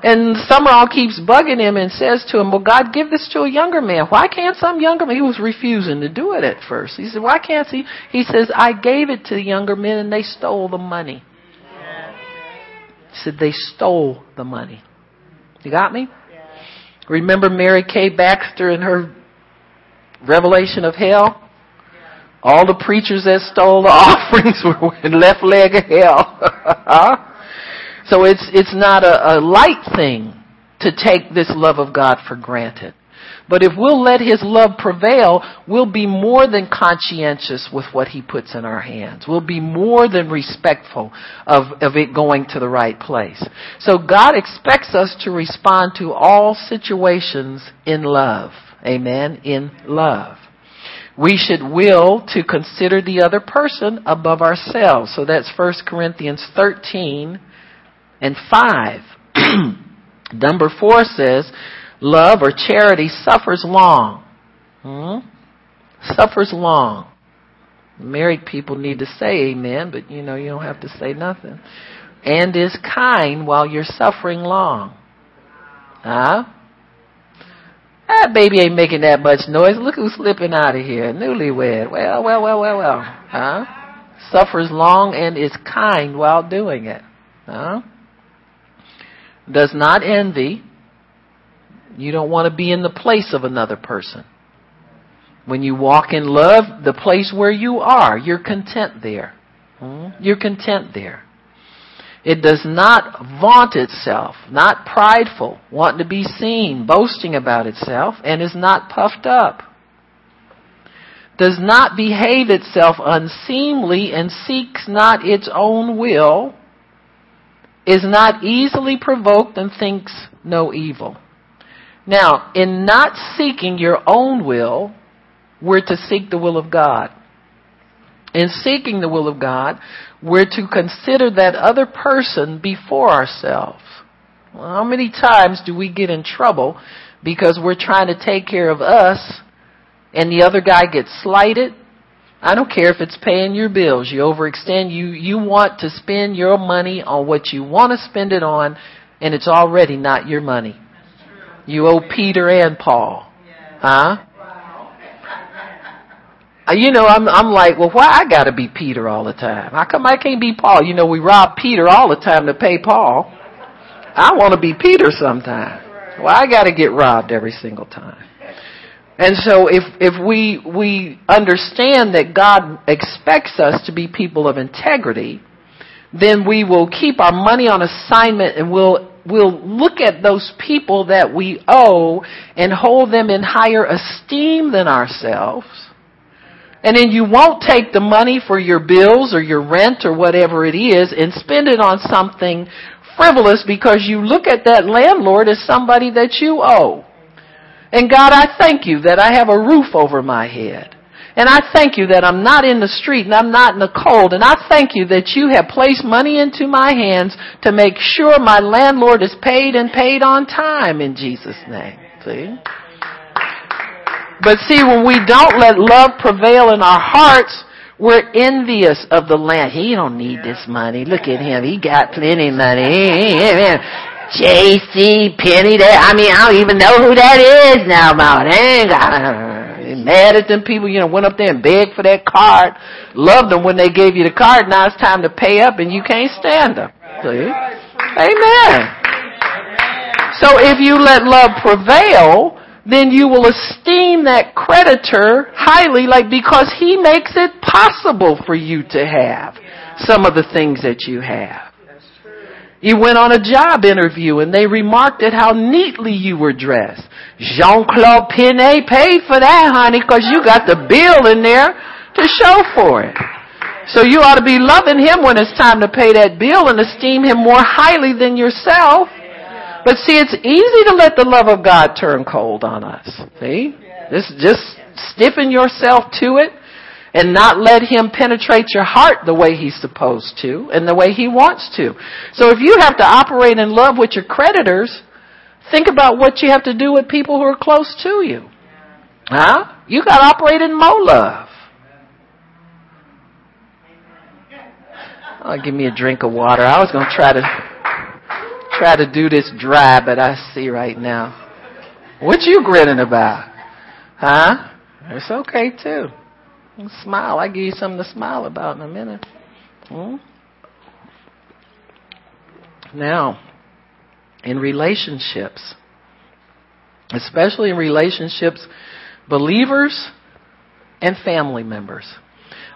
And Sumrall keeps bugging him and says to him, well, God, give this to a younger man. Why can't some younger man? He was refusing to do it at first. He said, why can't he? He says, I gave it to the younger men and they stole the money. Said, they stole the money. You got me? Remember Mary K. Baxter and her revelation of hell? All the preachers that stole the offerings were in left leg of hell. so it's, it's not a, a light thing to take this love of God for granted. But if we'll let His love prevail, we'll be more than conscientious with what He puts in our hands. We'll be more than respectful of, of it going to the right place. So God expects us to respond to all situations in love. Amen. In love. We should will to consider the other person above ourselves. So that's 1 Corinthians 13 and 5. Number 4 says, love or charity suffers long. Hmm? Suffers long. Married people need to say amen, but you know, you don't have to say nothing. And is kind while you're suffering long. Huh? That baby ain't making that much noise. Look who's slipping out of here. Newlywed. Well, well, well, well, well. Huh? Suffers long and is kind while doing it. Huh? Does not envy. You don't want to be in the place of another person. When you walk in love, the place where you are, you're content there. You're content there. It does not vaunt itself, not prideful, wanting to be seen, boasting about itself, and is not puffed up. Does not behave itself unseemly and seeks not its own will, is not easily provoked and thinks no evil. Now, in not seeking your own will, we're to seek the will of God. In seeking the will of God, we're to consider that other person before ourselves. Well, how many times do we get in trouble because we're trying to take care of us and the other guy gets slighted? I don't care if it's paying your bills. You overextend. You, you want to spend your money on what you want to spend it on and it's already not your money. You owe Peter and Paul. Huh? Uh, you know, I'm I'm like, well, why I got to be Peter all the time? How come I can't be Paul? You know, we rob Peter all the time to pay Paul. I want to be Peter sometime. Well, I got to get robbed every single time. And so if if we we understand that God expects us to be people of integrity, then we will keep our money on assignment and we'll we'll look at those people that we owe and hold them in higher esteem than ourselves and then you won't take the money for your bills or your rent or whatever it is and spend it on something frivolous because you look at that landlord as somebody that you owe. And God, I thank you that I have a roof over my head. And I thank you that I'm not in the street and I'm not in the cold. And I thank you that you have placed money into my hands to make sure my landlord is paid and paid on time in Jesus' name. See? But see, when we don't let love prevail in our hearts, we're envious of the land. He don't need this money. Look at him. He got plenty of money. J.C. Penney. That I mean, I don't even know who that is now. About ain't mad at them people. You know, went up there and begged for that card. Loved them when they gave you the card. Now it's time to pay up, and you can't stand them. See? Amen. So if you let love prevail, then you will esteem that creditor highly, like because he makes it possible for you to have some of the things that you have. You went on a job interview and they remarked at how neatly you were dressed. Jean-Claude Penney paid for that, honey, because you got the bill in there to show for it. So you ought to be loving him when it's time to pay that bill and esteem him more highly than yourself. But see, it's easy to let the love of God turn cold on us. See? Just, just stiffen yourself to it and not let him penetrate your heart the way he's supposed to and the way he wants to. So if you have to operate in love with your creditors, think about what you have to do with people who are close to you. Huh? You got to operate in more love. Oh, give me a drink of water. I was going to try to try to do this dry, but I see right now. What you grinning about? Huh? It's okay too. Smile. I give you something to smile about in a minute. Hmm? Now, in relationships, especially in relationships, believers and family members.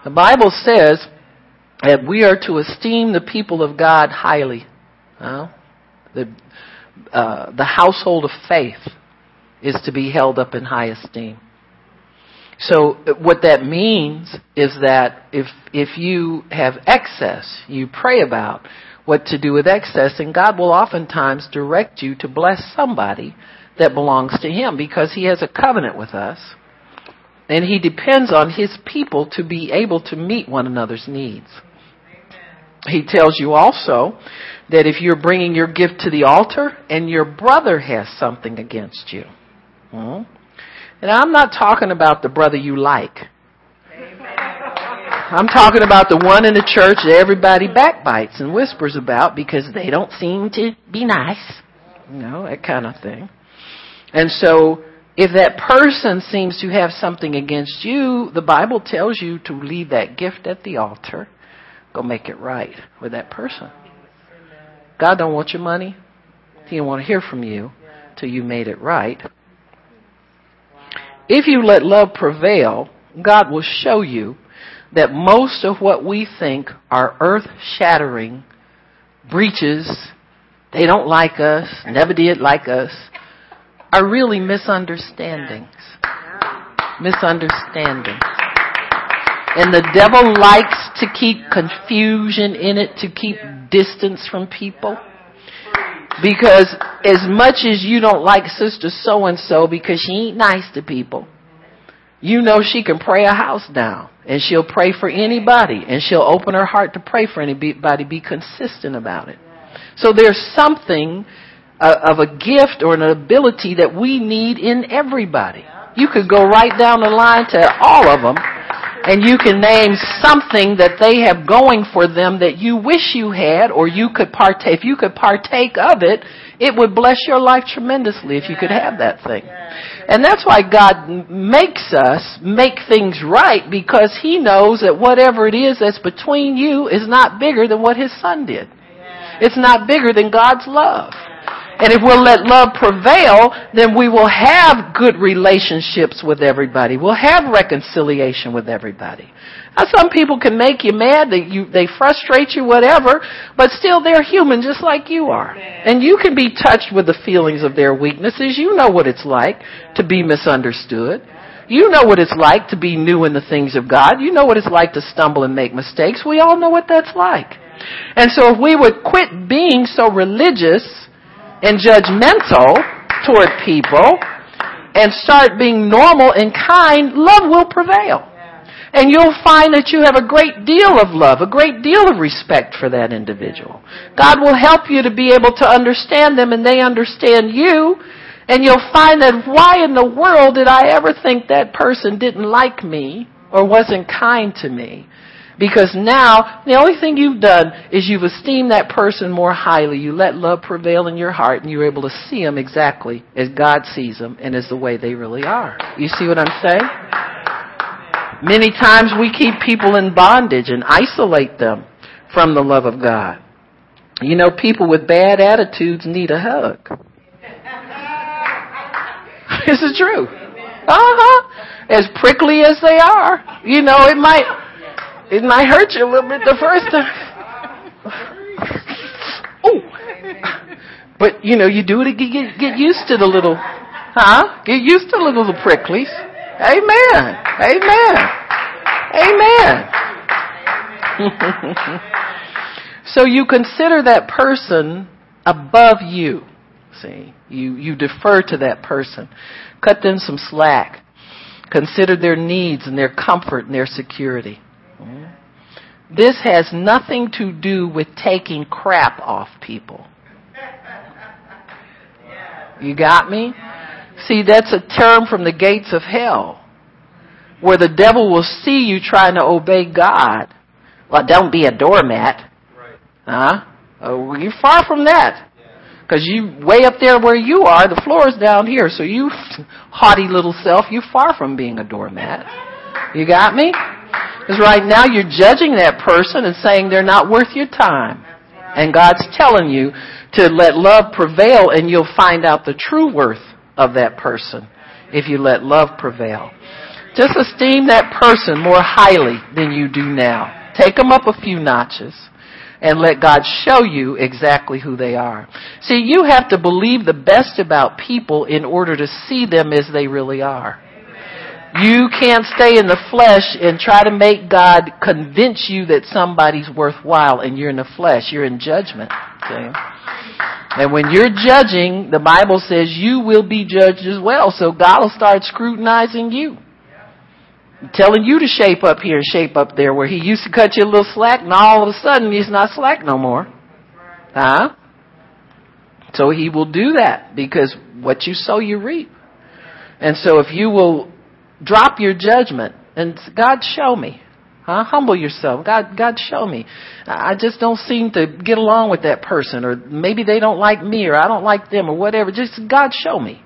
The Bible says that we are to esteem the people of God highly. The, uh, the household of faith is to be held up in high esteem. So what that means is that if if you have excess, you pray about what to do with excess, and God will oftentimes direct you to bless somebody that belongs to Him because He has a covenant with us, and He depends on His people to be able to meet one another's needs. He tells you also that if you're bringing your gift to the altar and your brother has something against you, hmm, and I'm not talking about the brother you like. I'm talking about the one in the church that everybody backbites and whispers about because they don't seem to be nice. You know, that kind of thing. And so, if that person seems to have something against you, the Bible tells you to leave that gift at the altar. Go make it right with that person. God don't want your money. He don't want to hear from you till you made it right. If you let love prevail, God will show you that most of what we think are earth shattering breaches, they don't like us, never did like us, are really misunderstandings. Misunderstandings. And the devil likes to keep confusion in it, to keep distance from people. Because as much as you don't like sister so and so because she ain't nice to people, you know she can pray a house down and she'll pray for anybody and she'll open her heart to pray for anybody, be consistent about it. So there's something uh, of a gift or an ability that we need in everybody. You could go right down the line to all of them and you can name something that they have going for them that you wish you had or you could partake if you could partake of it it would bless your life tremendously if you could have that thing. And that's why god makes us make things right because he knows that whatever it is that's between you is not bigger than what his son did. It's not bigger than god's love and if we'll let love prevail, then we will have good relationships with everybody. We'll have reconciliation with everybody. Now, some people can make you mad, they, you, they frustrate you, whatever, but still they're human just like you are. And you can be touched with the feelings of their weaknesses. You know what it's like to be misunderstood. You know what it's like to be new in the things of God. You know what it's like to stumble and make mistakes. We all know what that's like. And so if we would quit being so religious and judgmental toward people and start being normal and kind, love will prevail. And you'll find that you have a great deal of love, a great deal of respect for that individual. God will help you to be able to understand them and they understand you. And you'll find that why in the world did I ever think that person didn't like me or wasn't kind to me? Because now, the only thing you've done is you've esteemed that person more highly. You let love prevail in your heart and you're able to see them exactly as God sees them and as the way they really are. You see what I'm saying? Many times we keep people in bondage and isolate them from the love of God. You know, people with bad attitudes need a hug. this is true. Uh-huh. As prickly as they are, you know, it might it might hurt you a little bit the first time. oh. But, you know, you do it, get, get used to the little, huh? Get used to the little pricklies. Amen. Amen. Amen. so you consider that person above you. See, you, you defer to that person. Cut them some slack. Consider their needs and their comfort and their security. Mm-hmm. This has nothing to do with taking crap off people. You got me? See, that's a term from the gates of hell where the devil will see you trying to obey God. Well, don't be a doormat. Huh? Oh, you're far from that. Because you way up there where you are, the floor is down here. So you haughty little self, you're far from being a doormat. You got me? Because right now you're judging that person and saying they're not worth your time. And God's telling you to let love prevail and you'll find out the true worth of that person if you let love prevail. Just esteem that person more highly than you do now. Take them up a few notches and let God show you exactly who they are. See, you have to believe the best about people in order to see them as they really are. You can't stay in the flesh and try to make God convince you that somebody's worthwhile and you're in the flesh. You're in judgment. See? And when you're judging, the Bible says you will be judged as well. So God will start scrutinizing you. Telling you to shape up here shape up there where he used to cut you a little slack and all of a sudden he's not slack no more. Huh? So he will do that because what you sow you reap. And so if you will drop your judgment and God show me. Huh? Humble yourself. God, God show me. I just don't seem to get along with that person or maybe they don't like me or I don't like them or whatever. Just God show me.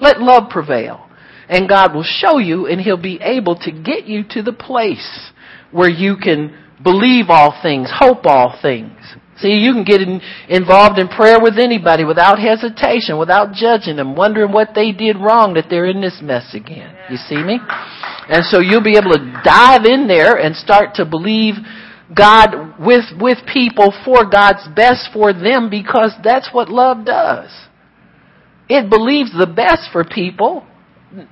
Let love prevail. And God will show you and He'll be able to get you to the place where you can believe all things, hope all things. See, you can get in, involved in prayer with anybody without hesitation, without judging them, wondering what they did wrong that they're in this mess again. You see me? And so you'll be able to dive in there and start to believe God with, with people for God's best for them because that's what love does. It believes the best for people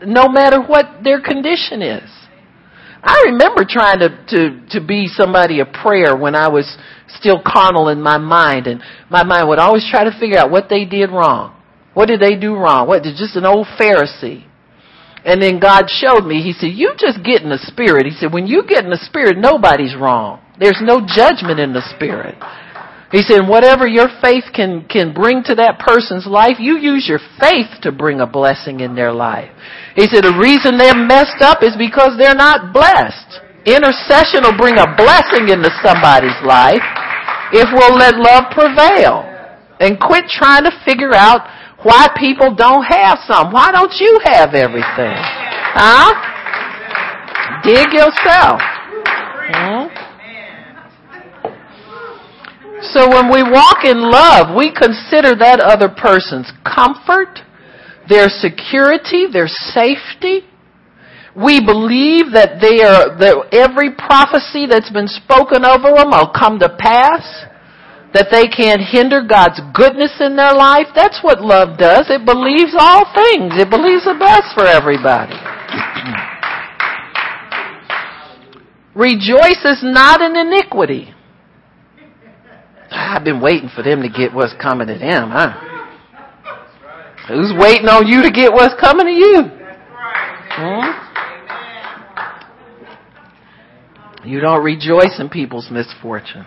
no matter what their condition is. I remember trying to, to, to be somebody of prayer when I was still carnal in my mind and my mind would always try to figure out what they did wrong. What did they do wrong? What did just an old Pharisee? And then God showed me, He said, you just get in the Spirit. He said, when you get in the Spirit, nobody's wrong. There's no judgment in the Spirit. He said, whatever your faith can, can bring to that person's life, you use your faith to bring a blessing in their life. He said, the reason they're messed up is because they're not blessed. Intercession will bring a blessing into somebody's life if we'll let love prevail and quit trying to figure out why people don't have some. Why don't you have everything? Huh? Dig yourself. Hmm? So when we walk in love, we consider that other person's comfort, their security, their safety. We believe that they are, that every prophecy that's been spoken over them will come to pass that they can't hinder God's goodness in their life. That's what love does. It believes all things. It believes the best for everybody. Rejoice is not an iniquity. I've been waiting for them to get what's coming to them, huh? Who's waiting on you to get what's coming to you? Hmm? You don't rejoice in people's misfortune.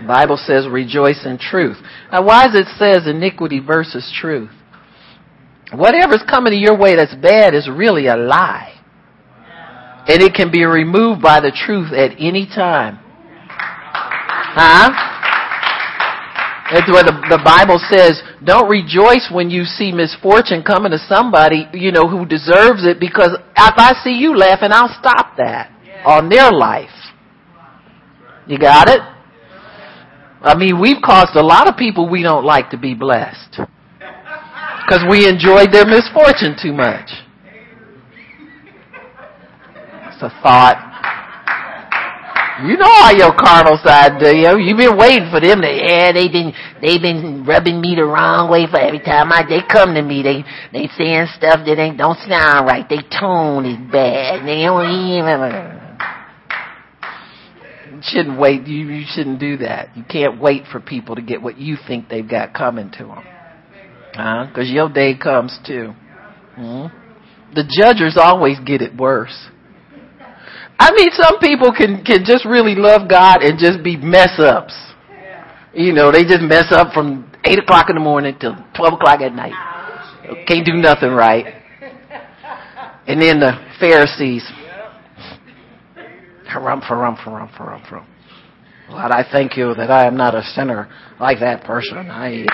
The Bible says rejoice in truth. Now why does it says iniquity versus truth? Whatever's coming to your way that's bad is really a lie. And it can be removed by the truth at any time. Huh? That's what the, the Bible says. Don't rejoice when you see misfortune coming to somebody, you know, who deserves it because if I see you laughing, I'll stop that on their life. You got it? I mean, we've caused a lot of people we don't like to be blessed. Because we enjoyed their misfortune too much. It's a thought. You know how your carnal side do you? You've been waiting for them to, yeah, they've been, they've been rubbing me the wrong way for every time I, they come to me, they, they saying stuff that ain't, don't sound right. They tone is bad. They don't even, You shouldn't wait. You, you shouldn't do that. You can't wait for people to get what you think they've got coming to them. Huh? Because your day comes too. hmm The judges always get it worse. I mean, some people can can just really love God and just be mess ups. You know, they just mess up from eight o'clock in the morning till twelve o'clock at night. Can't do nothing right. And then the Pharisees, harum, harum, harum, harum, harum. Lord, I thank you that I am not a sinner like that person. I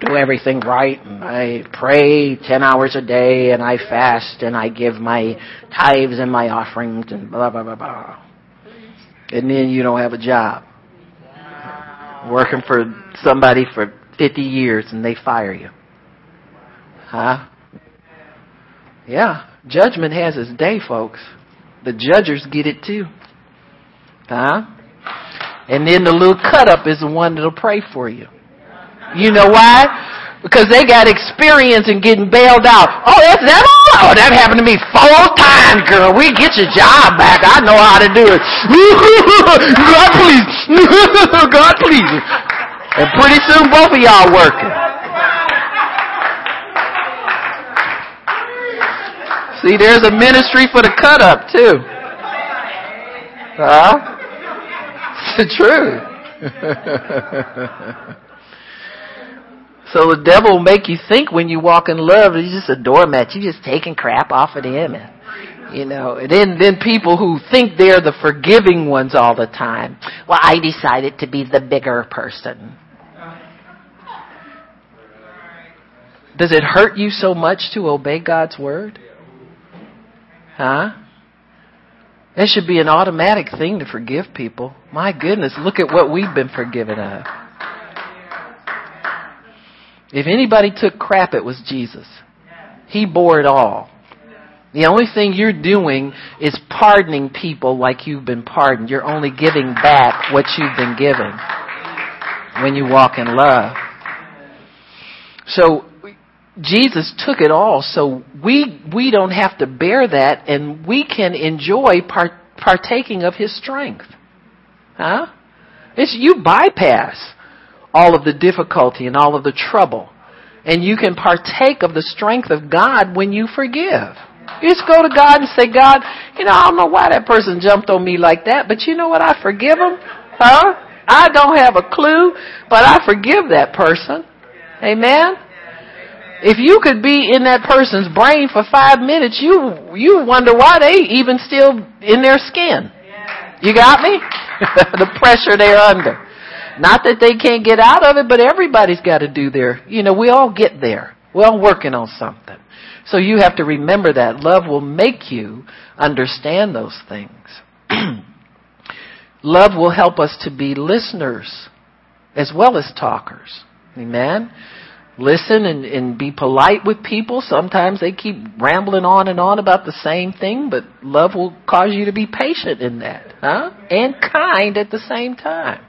do everything right and I pray 10 hours a day and I fast and I give my tithes and my offerings and blah, blah, blah, blah. And then you don't have a job. Working for somebody for 50 years and they fire you. Huh? Yeah. Judgment has its day, folks. The judges get it too. Huh? And then the little cut up is the one that'll pray for you. You know why? Because they got experience in getting bailed out. Oh, that's that all? Oh, that happened to me four times, girl. We get your job back. I know how to do it. God please. God please. And pretty soon both of y'all working. See, there's a ministry for the cut up too. Huh? It's the truth. So the devil will make you think when you walk in love, he's just a doormat. You're just taking crap off of him. And, you know, and then, then people who think they're the forgiving ones all the time. Well, I decided to be the bigger person. Does it hurt you so much to obey God's word? Huh? That should be an automatic thing to forgive people. My goodness, look at what we've been forgiven of. If anybody took crap, it was Jesus. He bore it all. The only thing you're doing is pardoning people like you've been pardoned. You're only giving back what you've been given when you walk in love. So Jesus took it all, so we we don't have to bear that, and we can enjoy part, partaking of His strength. Huh? It's you bypass all of the difficulty and all of the trouble, and you can partake of the strength of God when you forgive. You just go to God and say, God, you know, I don't know why that person jumped on me like that, but you know what? I forgive him. Huh? I don't have a clue, but I forgive that person. Amen? If you could be in that person's brain for five minutes, you you wonder why they even still in their skin. You got me? the pressure they're under. Not that they can't get out of it, but everybody's got to do their. You know, we all get there. We're all working on something. So you have to remember that love will make you understand those things. love will help us to be listeners as well as talkers. Amen listen and, and be polite with people. Sometimes they keep rambling on and on about the same thing, but love will cause you to be patient in that, huh? And kind at the same time.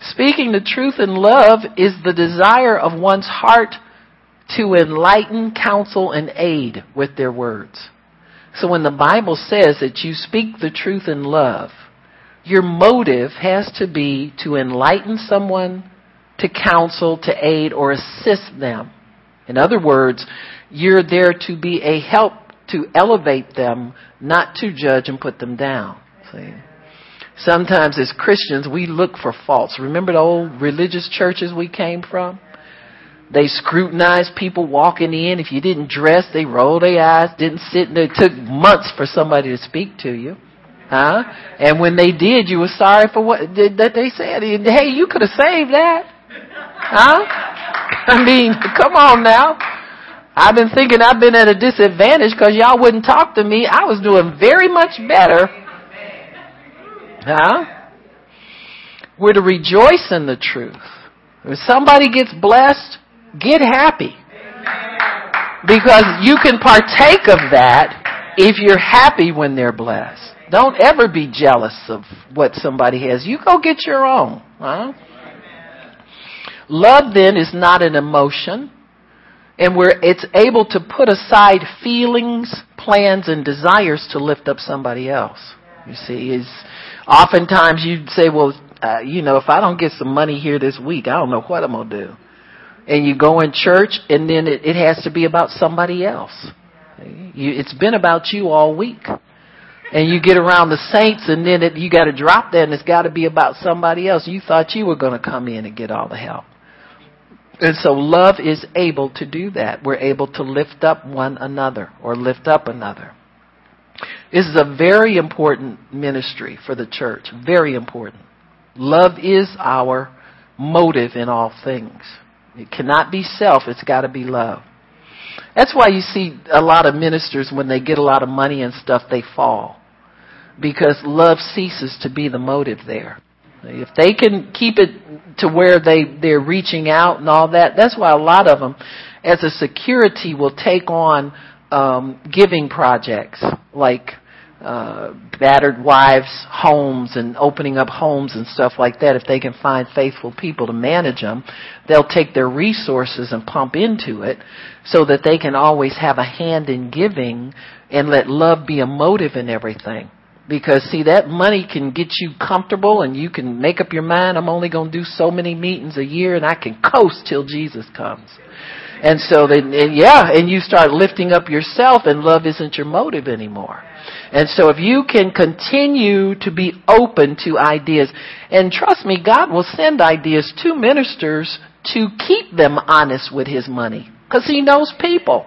Speaking the truth in love is the desire of one's heart to enlighten, counsel, and aid with their words. So when the Bible says that you speak the truth in love, your motive has to be to enlighten someone, to counsel, to aid, or assist them. In other words, you're there to be a help to elevate them, not to judge and put them down. See? Sometimes as Christians, we look for faults. Remember the old religious churches we came from? They scrutinized people walking in. If you didn't dress, they rolled their eyes, didn't sit, and it took months for somebody to speak to you. Huh? And when they did, you were sorry for what that they said. Hey, you could have saved that. Huh? I mean, come on now. I've been thinking I've been at a disadvantage because y'all wouldn't talk to me. I was doing very much better. Huh? We're to rejoice in the truth. If somebody gets blessed, get happy. Because you can partake of that if you're happy when they're blessed. Don't ever be jealous of what somebody has. You go get your own. Huh? Love then is not an emotion, and we're, it's able to put aside feelings, plans, and desires to lift up somebody else. You see, is oftentimes you say, well, uh, you know, if I don't get some money here this week, I don't know what I'm gonna do. And you go in church, and then it, it has to be about somebody else. You, it's been about you all week. And you get around the saints, and then it, you got to drop that, and it's got to be about somebody else. You thought you were going to come in and get all the help. And so love is able to do that. We're able to lift up one another or lift up another. This is a very important ministry for the church. Very important. Love is our motive in all things. It cannot be self, it's got to be love. That's why you see a lot of ministers, when they get a lot of money and stuff, they fall. Because love ceases to be the motive there. If they can keep it to where they, they're reaching out and all that, that's why a lot of them, as a security, will take on um, giving projects like uh, battered wives' homes and opening up homes and stuff like that. If they can find faithful people to manage them, they'll take their resources and pump into it so that they can always have a hand in giving and let love be a motive in everything. Because see, that money can get you comfortable and you can make up your mind, I'm only going to do so many meetings a year and I can coast till Jesus comes. And so then, and yeah, and you start lifting up yourself and love isn't your motive anymore. And so if you can continue to be open to ideas, and trust me, God will send ideas to ministers to keep them honest with his money. Because he knows people.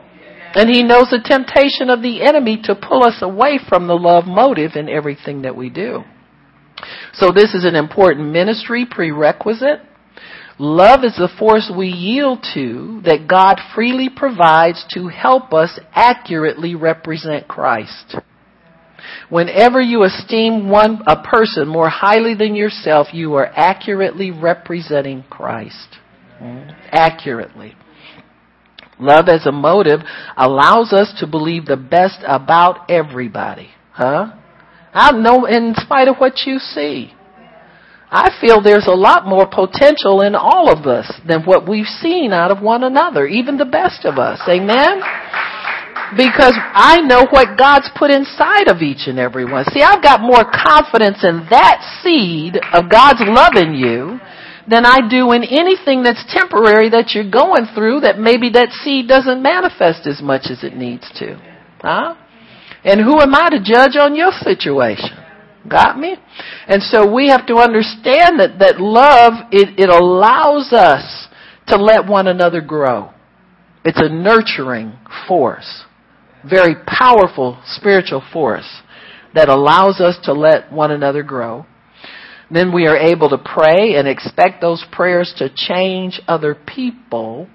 And he knows the temptation of the enemy to pull us away from the love motive in everything that we do. So this is an important ministry prerequisite. Love is the force we yield to that God freely provides to help us accurately represent Christ. Whenever you esteem one, a person more highly than yourself, you are accurately representing Christ. Accurately. Love as a motive allows us to believe the best about everybody. Huh? I know in spite of what you see. I feel there's a lot more potential in all of us than what we've seen out of one another, even the best of us. Amen? Because I know what God's put inside of each and every one. See, I've got more confidence in that seed of God's love in you than I do in anything that's temporary that you're going through that maybe that seed doesn't manifest as much as it needs to. Huh? And who am I to judge on your situation? Got me? And so we have to understand that, that love, it, it allows us to let one another grow. It's a nurturing force. Very powerful spiritual force that allows us to let one another grow. Then we are able to pray and expect those prayers to change other people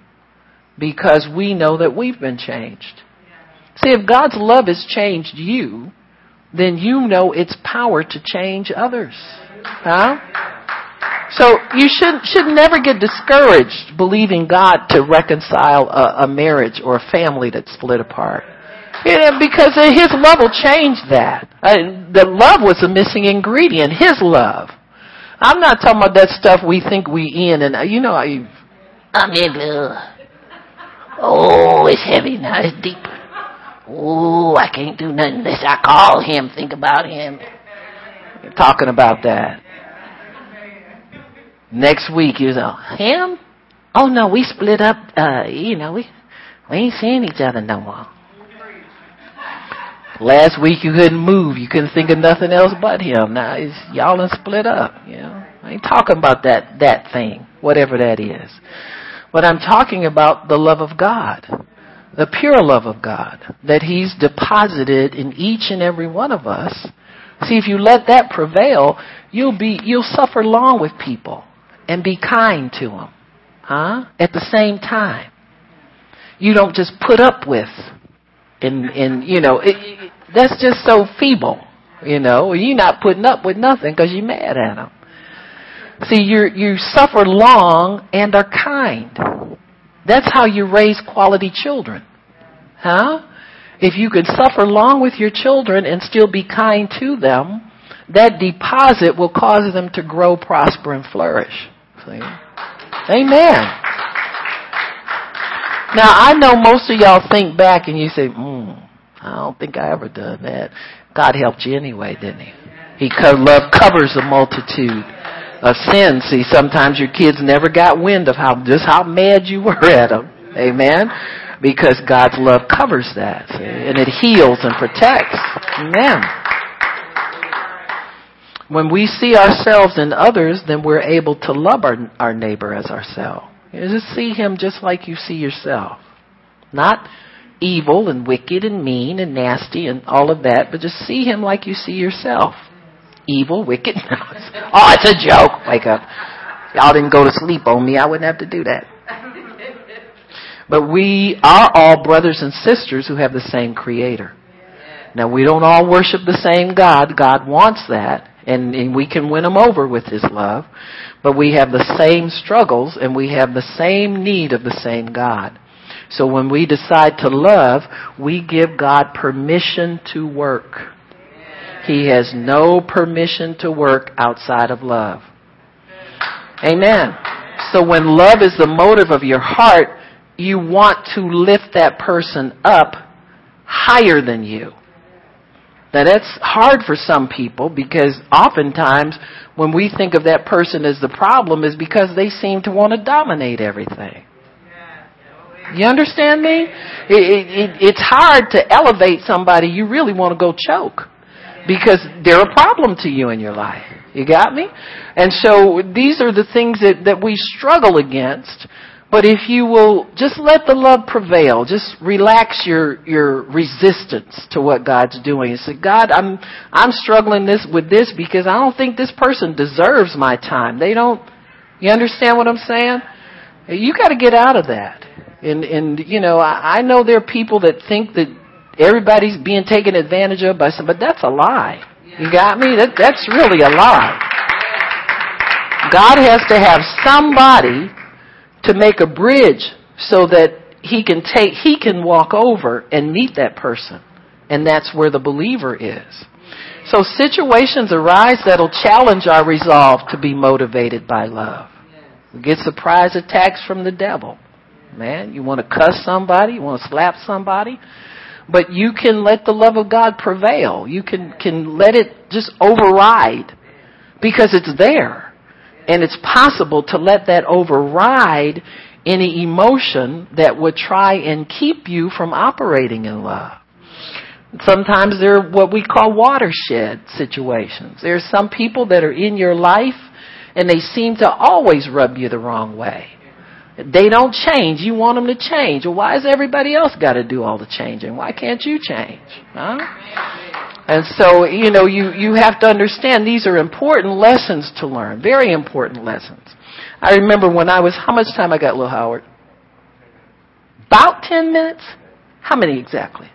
because we know that we've been changed. See, if God's love has changed you, then you know its power to change others. Huh? So you should should never get discouraged believing God to reconcile a, a marriage or a family that's split apart. Yeah, because His love will change that. Uh, the love was a missing ingredient. His love. I'm not talking about that stuff we think we in, and uh, you know, I, I'm in love. Oh, it's heavy now. It's deep. Oh, I can't do nothing unless I call him, think about him. You're talking about that. Next week, you know, him? Oh no, we split up, uh, you know, we, we ain't seeing each other no more. Last week you couldn't move, you couldn't think of nothing else but him. Now it's, y'all done split up, you know. I ain't talking about that, that thing, whatever that is. But I'm talking about the love of God the pure love of God that He's deposited in each and every one of us. See, if you let that prevail, you'll be, you'll suffer long with people and be kind to them, huh? At the same time. You don't just put up with, and, and, you know, it, that's just so feeble, you know. You're not putting up with nothing because you're mad at them. See, you you suffer long and are kind. That's how you raise quality children. Huh? If you could suffer long with your children and still be kind to them, that deposit will cause them to grow, prosper, and flourish. See? Amen. Now, I know most of y'all think back and you say, hmm, I don't think I ever done that. God helped you anyway, didn't he? He co- love covers a multitude of sin. See, sometimes your kids never got wind of how just how mad you were at them. Amen. Because God's love covers that, see? and it heals and protects. Amen. When we see ourselves in others, then we're able to love our, our neighbor as ourselves. You just see him just like you see yourself. Not evil and wicked and mean and nasty and all of that, but just see him like you see yourself. Evil, wicked. oh, it's a joke. Wake up. Y'all didn't go to sleep on me. I wouldn't have to do that. But we are all brothers and sisters who have the same creator. Now we don't all worship the same God. God wants that and, and we can win them over with His love. But we have the same struggles and we have the same need of the same God. So when we decide to love, we give God permission to work. He has no permission to work outside of love. Amen. So when love is the motive of your heart, you want to lift that person up higher than you. Now that's hard for some people because oftentimes when we think of that person as the problem is because they seem to want to dominate everything. You understand me? It, it, it's hard to elevate somebody you really want to go choke because they're a problem to you in your life. You got me? And so these are the things that, that we struggle against but if you will just let the love prevail, just relax your, your resistance to what God's doing and say, God, I'm, I'm struggling this with this because I don't think this person deserves my time. They don't, you understand what I'm saying? You gotta get out of that. And, and, you know, I, I know there are people that think that everybody's being taken advantage of by some, but that's a lie. You got me? That, that's really a lie. God has to have somebody to make a bridge so that he can take, he can walk over and meet that person. And that's where the believer is. So situations arise that'll challenge our resolve to be motivated by love. We get surprise attacks from the devil. Man, you want to cuss somebody, you want to slap somebody, but you can let the love of God prevail. You can, can let it just override because it's there. And it's possible to let that override any emotion that would try and keep you from operating in love. Sometimes they're what we call watershed situations. There are some people that are in your life and they seem to always rub you the wrong way. They don't change. You want them to change. Well, why has everybody else got to do all the changing? Why can't you change? Huh? And so, you know, you, you have to understand these are important lessons to learn. Very important lessons. I remember when I was, how much time I got, Little Howard? About 10 minutes? How many exactly?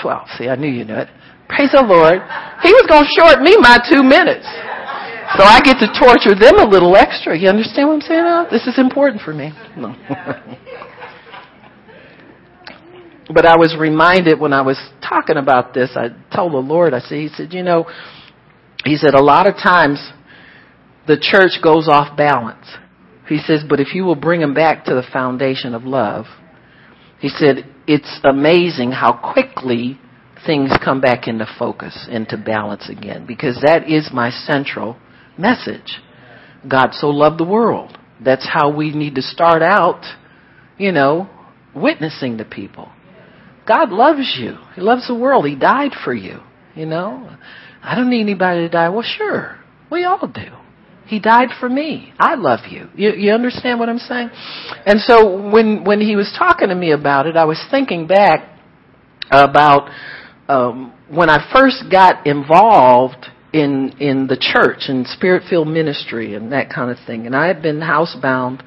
12. See, I knew you knew it. Praise the Lord. He was going to short me my two minutes. So I get to torture them a little extra. You understand what I'm saying now? This is important for me. No. But I was reminded when I was talking about this, I told the Lord, I said, He said, you know, He said, a lot of times the church goes off balance. He says, but if you will bring them back to the foundation of love, he said, it's amazing how quickly things come back into focus, into balance again, because that is my central message. God so loved the world. That's how we need to start out, you know, witnessing to people. God loves you. He loves the world. He died for you. You know, I don't need anybody to die. Well, sure, we all do. He died for me. I love you. You, you understand what I'm saying? And so when when he was talking to me about it, I was thinking back about um, when I first got involved in in the church and spirit filled ministry and that kind of thing. And I had been housebound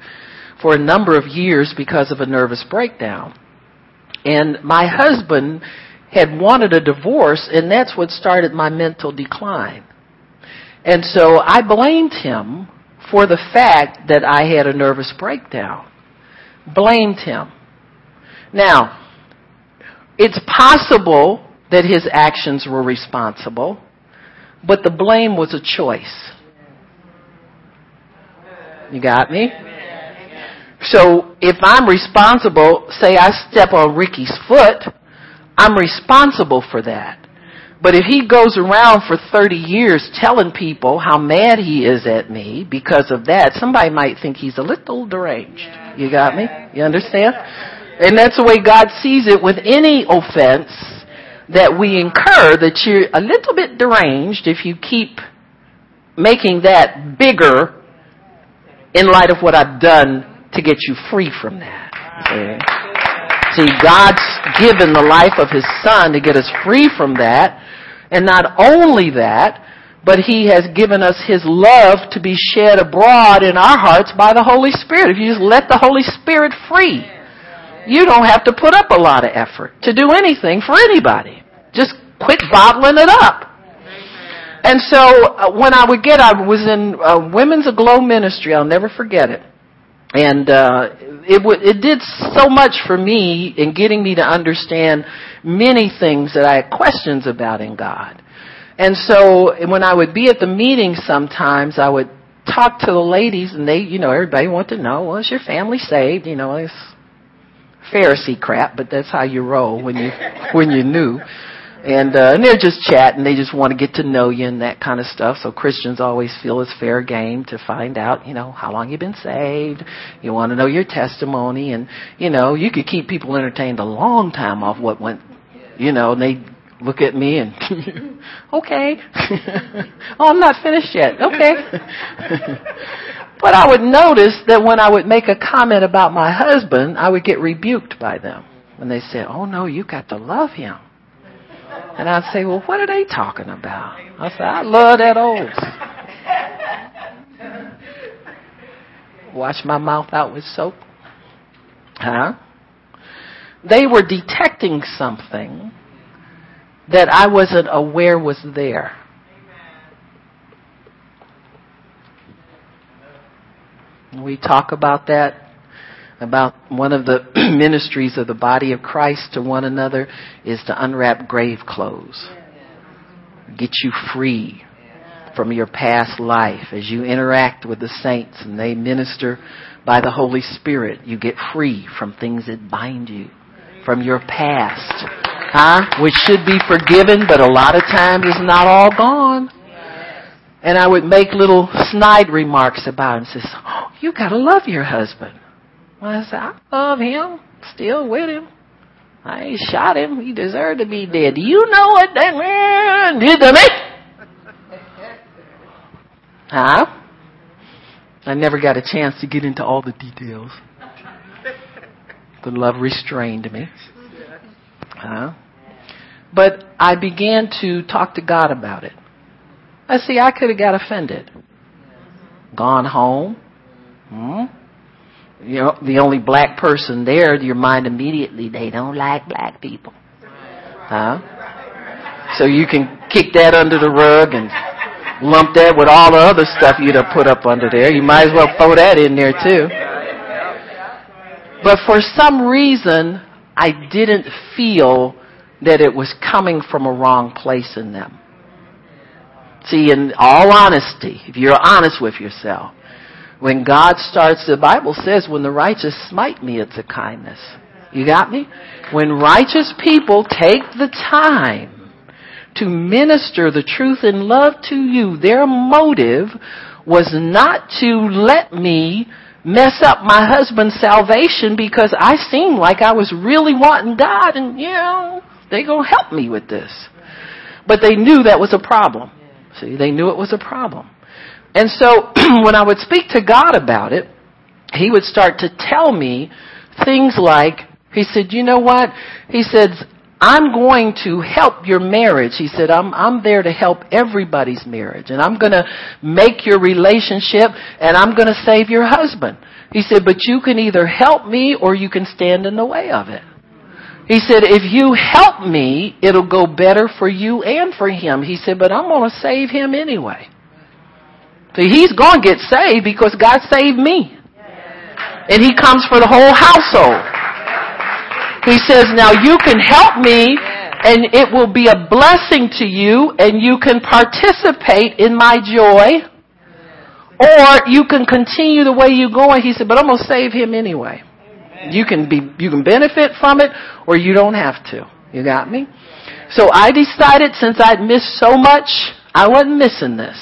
for a number of years because of a nervous breakdown. And my husband had wanted a divorce, and that's what started my mental decline. And so I blamed him for the fact that I had a nervous breakdown. Blamed him. Now, it's possible that his actions were responsible, but the blame was a choice. You got me? So if I'm responsible, say I step on Ricky's foot, I'm responsible for that. But if he goes around for 30 years telling people how mad he is at me because of that, somebody might think he's a little deranged. You got me? You understand? And that's the way God sees it with any offense that we incur, that you're a little bit deranged if you keep making that bigger in light of what I've done to get you free from that. See, See God's given the life of His Son to get us free from that. And not only that, but He has given us His love to be shed abroad in our hearts by the Holy Spirit. If you just let the Holy Spirit free, you don't have to put up a lot of effort to do anything for anybody. Just quit bottling it up. And so uh, when I would get, I was in uh, Women's Aglow Ministry. I'll never forget it. And uh, it w- it did so much for me in getting me to understand many things that I had questions about in God. And so when I would be at the meetings sometimes, I would talk to the ladies and they, you know, everybody wanted to know, well, is your family saved? You know, it's Pharisee crap, but that's how you roll when you when you knew. And uh, and they're just chatting. They just want to get to know you and that kind of stuff. So Christians always feel it's fair game to find out, you know, how long you've been saved. You want to know your testimony, and you know, you could keep people entertained a long time off what went. You know, and they look at me and okay. oh, I'm not finished yet. Okay. but I would notice that when I would make a comment about my husband, I would get rebuked by them. And they said, "Oh no, you got to love him." And I'd say, well, what are they talking about? I said, I love that old. Wash my mouth out with soap. Huh? They were detecting something that I wasn't aware was there. We talk about that about one of the ministries of the body of Christ to one another is to unwrap grave clothes. Get you free from your past life as you interact with the saints and they minister by the Holy Spirit. You get free from things that bind you from your past, huh? Which should be forgiven, but a lot of times is not all gone. And I would make little snide remarks about him. Says, oh, you gotta love your husband. I said, I love him. Still with him. I ain't shot him. He deserved to be dead. Do you know what that man did to me? Huh? I never got a chance to get into all the details. The love restrained me. Huh? But I began to talk to God about it. I see I could have got offended. Gone home. Hmm? you know, the only black person there, your mind immediately, they don't like black people. Huh? So you can kick that under the rug and lump that with all the other stuff you'd have put up under there. You might as well throw that in there too. But for some reason, I didn't feel that it was coming from a wrong place in them. See, in all honesty, if you're honest with yourself, when God starts, the Bible says, when the righteous smite me, it's a kindness. You got me? When righteous people take the time to minister the truth and love to you, their motive was not to let me mess up my husband's salvation because I seemed like I was really wanting God and, you know, they gonna help me with this. But they knew that was a problem. See, they knew it was a problem. And so when I would speak to God about it, he would start to tell me things like, he said, you know what? He said, I'm going to help your marriage. He said, I'm, I'm there to help everybody's marriage and I'm going to make your relationship and I'm going to save your husband. He said, but you can either help me or you can stand in the way of it. He said, if you help me, it'll go better for you and for him. He said, but I'm going to save him anyway. See, he's going to get saved because God saved me. And he comes for the whole household. He says, now you can help me and it will be a blessing to you and you can participate in my joy or you can continue the way you're going. He said, but I'm going to save him anyway. You can be, you can benefit from it or you don't have to. You got me? So I decided since I'd missed so much, I wasn't missing this.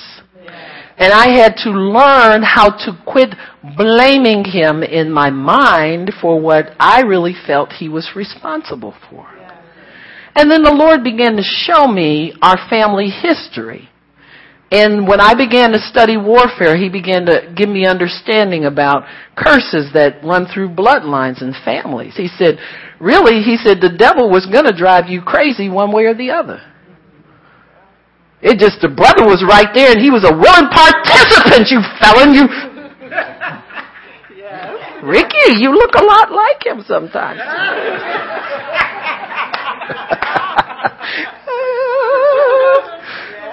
And I had to learn how to quit blaming him in my mind for what I really felt he was responsible for. And then the Lord began to show me our family history. And when I began to study warfare, he began to give me understanding about curses that run through bloodlines and families. He said, really, he said, the devil was going to drive you crazy one way or the other. It just, the brother was right there and he was a willing participant, you felon, you. Ricky, you look a lot like him sometimes.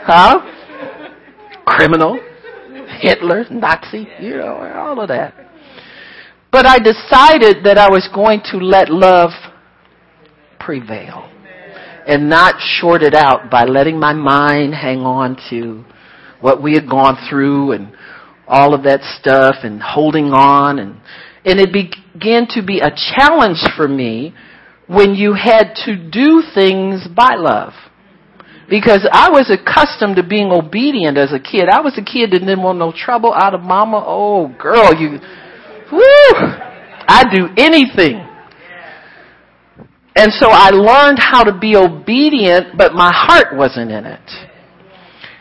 huh? Criminal, Hitler, Nazi, you know, all of that. But I decided that I was going to let love prevail and not short it out by letting my mind hang on to what we had gone through and all of that stuff and holding on and and it began to be a challenge for me when you had to do things by love. Because I was accustomed to being obedient as a kid. I was a kid that didn't want no trouble out of mama. Oh, girl, you, whoo, I'd do anything. And so I learned how to be obedient, but my heart wasn't in it.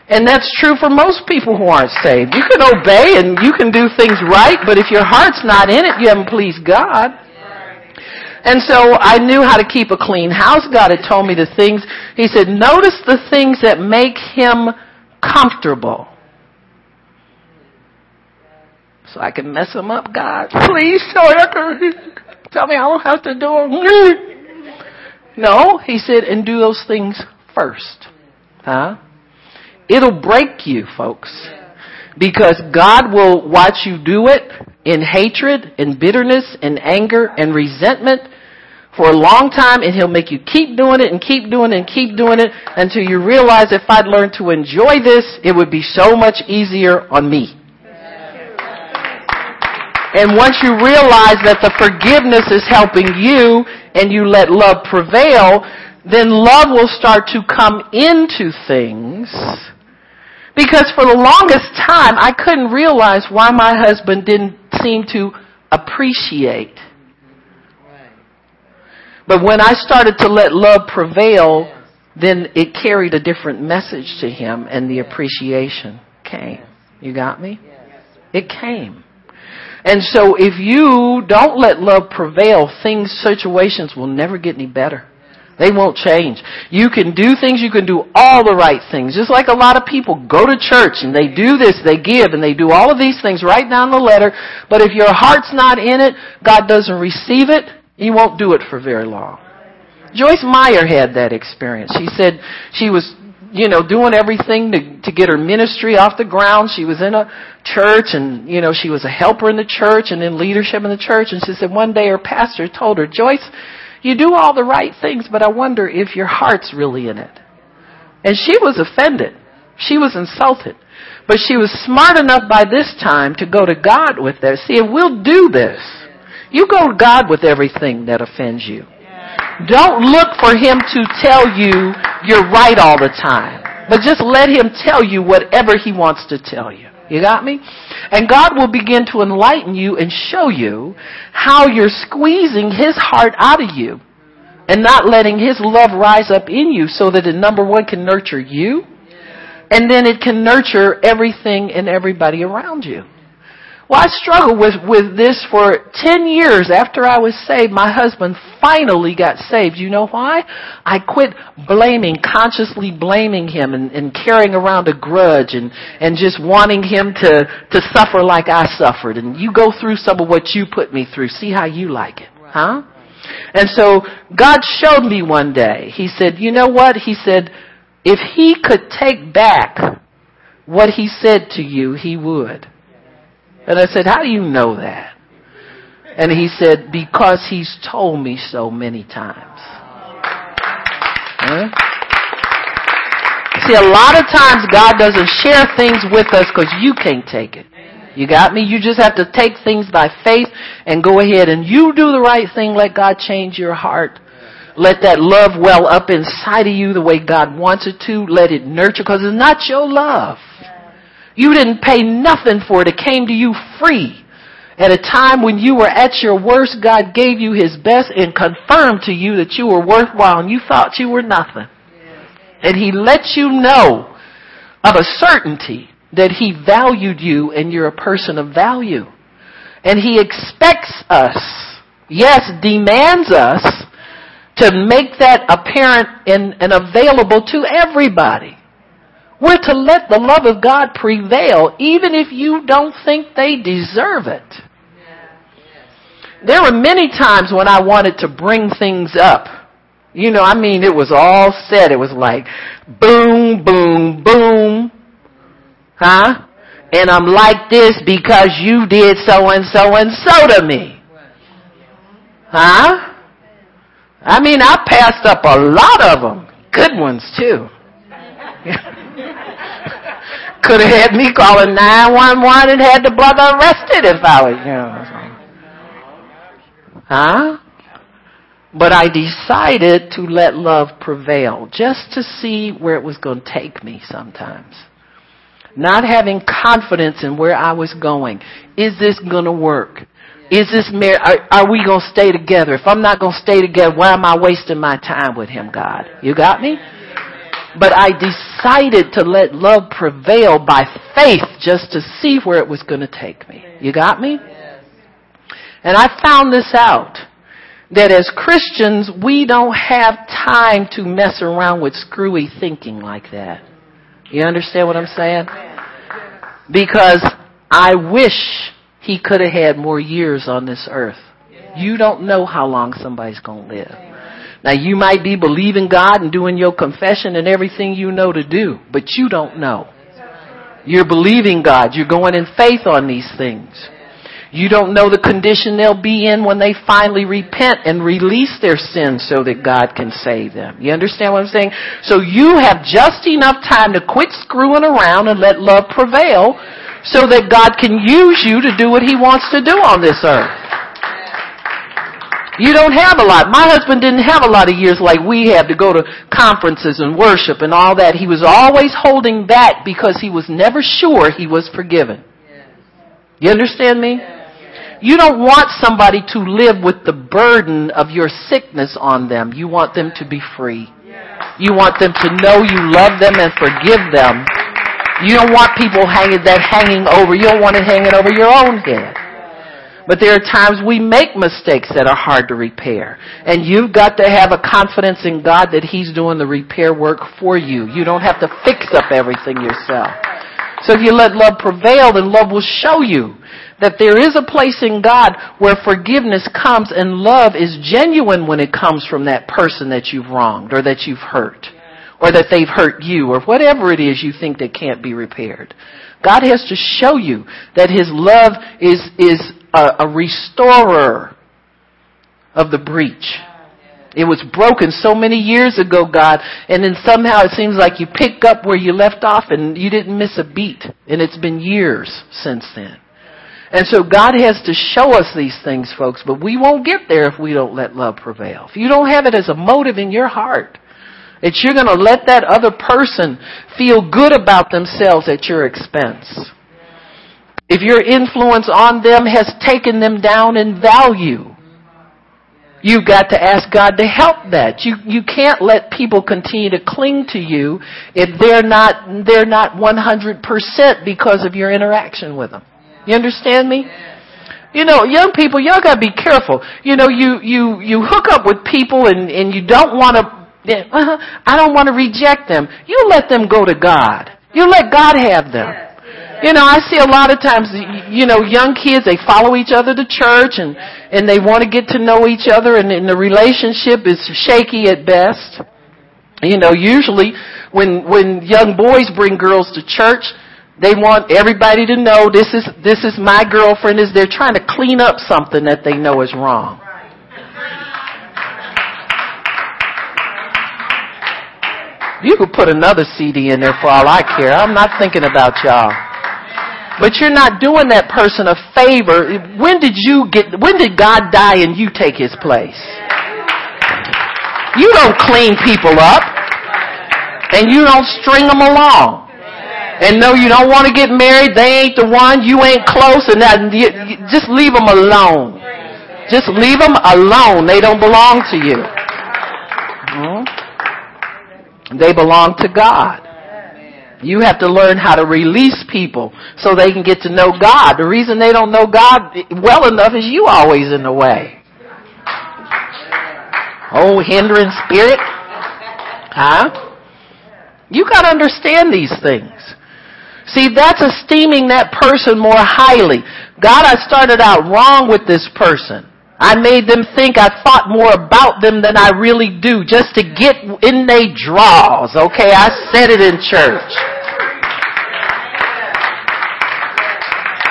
And that's true for most people who aren't saved. You can obey and you can do things right, but if your heart's not in it, you haven't pleased God. And so I knew how to keep a clean house. God had told me the things. He said, notice the things that make him comfortable. So I can mess him up, God. Please tell me, tell me I don't have to do them. No, he said, and do those things first. Huh? It'll break you, folks. Because God will watch you do it in hatred, in bitterness, in anger, and resentment for a long time and he'll make you keep doing it and keep doing it and keep doing it until you realize if I'd learned to enjoy this, it would be so much easier on me. And once you realize that the forgiveness is helping you and you let love prevail, then love will start to come into things because for the longest time, I couldn't realize why my husband didn't seem to appreciate. But when I started to let love prevail, then it carried a different message to him and the appreciation came. You got me? It came. And so if you don't let love prevail, things, situations will never get any better. They won't change. You can do things, you can do all the right things. Just like a lot of people go to church and they do this, they give, and they do all of these things right down the letter. But if your heart's not in it, God doesn't receive it, you won't do it for very long. Joyce Meyer had that experience. She said she was, you know, doing everything to, to get her ministry off the ground. She was in a church and, you know, she was a helper in the church and in leadership in the church. And she said one day her pastor told her, Joyce, you do all the right things, but I wonder if your heart's really in it. And she was offended. She was insulted. But she was smart enough by this time to go to God with this. See, if we'll do this, you go to God with everything that offends you. Don't look for Him to tell you you're right all the time. But just let Him tell you whatever He wants to tell you. You got me? And God will begin to enlighten you and show you how you're squeezing His heart out of you and not letting His love rise up in you so that it, number one, can nurture you and then it can nurture everything and everybody around you. Well, I struggled with, with this for 10 years after I was saved. My husband finally got saved. You know why? I quit blaming, consciously blaming him and, and carrying around a grudge and, and just wanting him to, to suffer like I suffered. And you go through some of what you put me through. See how you like it. Huh? And so God showed me one day. He said, you know what? He said, if he could take back what he said to you, he would. And I said, How do you know that? And he said, Because he's told me so many times. Huh? See, a lot of times God doesn't share things with us because you can't take it. You got me? You just have to take things by faith and go ahead and you do the right thing. Let God change your heart. Let that love well up inside of you the way God wants it to. Let it nurture because it's not your love. You didn't pay nothing for it. It came to you free. At a time when you were at your worst, God gave you His best and confirmed to you that you were worthwhile and you thought you were nothing. And He let you know of a certainty that He valued you and you're a person of value. And He expects us, yes, demands us to make that apparent and, and available to everybody. We're to let the love of God prevail even if you don't think they deserve it. There were many times when I wanted to bring things up. You know, I mean, it was all said. It was like boom, boom, boom. Huh? And I'm like this because you did so and so and so to me. Huh? I mean, I passed up a lot of them. Good ones too. Could have had me calling 911 and had the brother arrested if I was, you know. Huh? But I decided to let love prevail just to see where it was going to take me sometimes. Not having confidence in where I was going. Is this going to work? Is this mar- are, are we going to stay together? If I'm not going to stay together, why am I wasting my time with him, God? You got me? But I decided to let love prevail by faith just to see where it was going to take me. You got me? And I found this out that as Christians, we don't have time to mess around with screwy thinking like that. You understand what I'm saying? Because I wish he could have had more years on this earth. You don't know how long somebody's going to live. Now you might be believing God and doing your confession and everything you know to do, but you don't know. You're believing God. You're going in faith on these things. You don't know the condition they'll be in when they finally repent and release their sins so that God can save them. You understand what I'm saying? So you have just enough time to quit screwing around and let love prevail so that God can use you to do what He wants to do on this earth. You don't have a lot. My husband didn't have a lot of years like we have to go to conferences and worship and all that. He was always holding back because he was never sure he was forgiven. You understand me? You don't want somebody to live with the burden of your sickness on them. You want them to be free. You want them to know you love them and forgive them. You don't want people hanging that hanging over. You don't want it hanging over your own head. But there are times we make mistakes that are hard to repair. And you've got to have a confidence in God that He's doing the repair work for you. You don't have to fix up everything yourself. So if you let love prevail, then love will show you that there is a place in God where forgiveness comes and love is genuine when it comes from that person that you've wronged or that you've hurt or that they've hurt you or whatever it is you think that can't be repaired. God has to show you that His love is, is a, a restorer of the breach. It was broken so many years ago, God, and then somehow it seems like you pick up where you left off and you didn't miss a beat. And it's been years since then. And so God has to show us these things, folks, but we won't get there if we don't let love prevail. If you don't have it as a motive in your heart, that you're going to let that other person feel good about themselves at your expense. If your influence on them has taken them down in value, You've got to ask God to help that. You, you can't let people continue to cling to you if they're not, they're not 100% because of your interaction with them. You understand me? You know, young people, y'all gotta be careful. You know, you, you, you hook up with people and, and you don't wanna, uh, I don't wanna reject them. You let them go to God. You let God have them. You know, I see a lot of times, you know, young kids, they follow each other to church and, and they want to get to know each other and, and the relationship is shaky at best. You know, usually when, when young boys bring girls to church, they want everybody to know this is, this is my girlfriend is they're trying to clean up something that they know is wrong. You could put another CD in there for all I care. I'm not thinking about y'all. But you're not doing that person a favor. When did you get, when did God die and you take his place? You don't clean people up. And you don't string them along. And no, you don't want to get married. They ain't the one. You ain't close. And that, you, you, just leave them alone. Just leave them alone. They don't belong to you. Hmm? They belong to God. You have to learn how to release people so they can get to know God. The reason they don't know God well enough is you always in the way. Oh, hindering spirit. Huh? You gotta understand these things. See, that's esteeming that person more highly. God, I started out wrong with this person. I made them think I thought more about them than I really do just to get in their draws. Okay, I said it in church.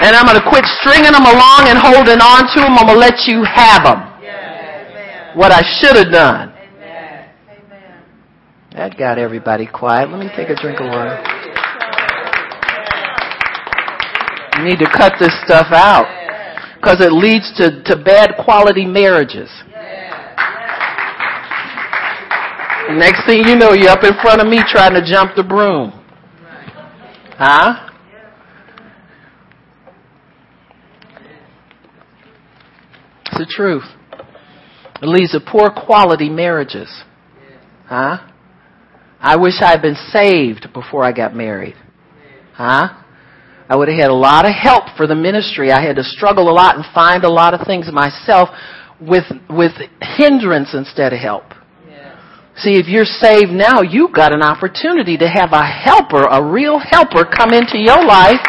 And I'm going to quit stringing them along and holding on to them. I'm going to let you have them. What I should have done. That got everybody quiet. Let me take a drink of water. You need to cut this stuff out because it leads to, to bad quality marriages. Next thing you know, you're up in front of me trying to jump the broom. Huh? It's the truth. It leads to poor quality marriages. Huh? I wish I'd been saved before I got married. Huh? I would have had a lot of help for the ministry. I had to struggle a lot and find a lot of things myself with with hindrance instead of help. See, if you're saved now, you've got an opportunity to have a helper, a real helper come into your life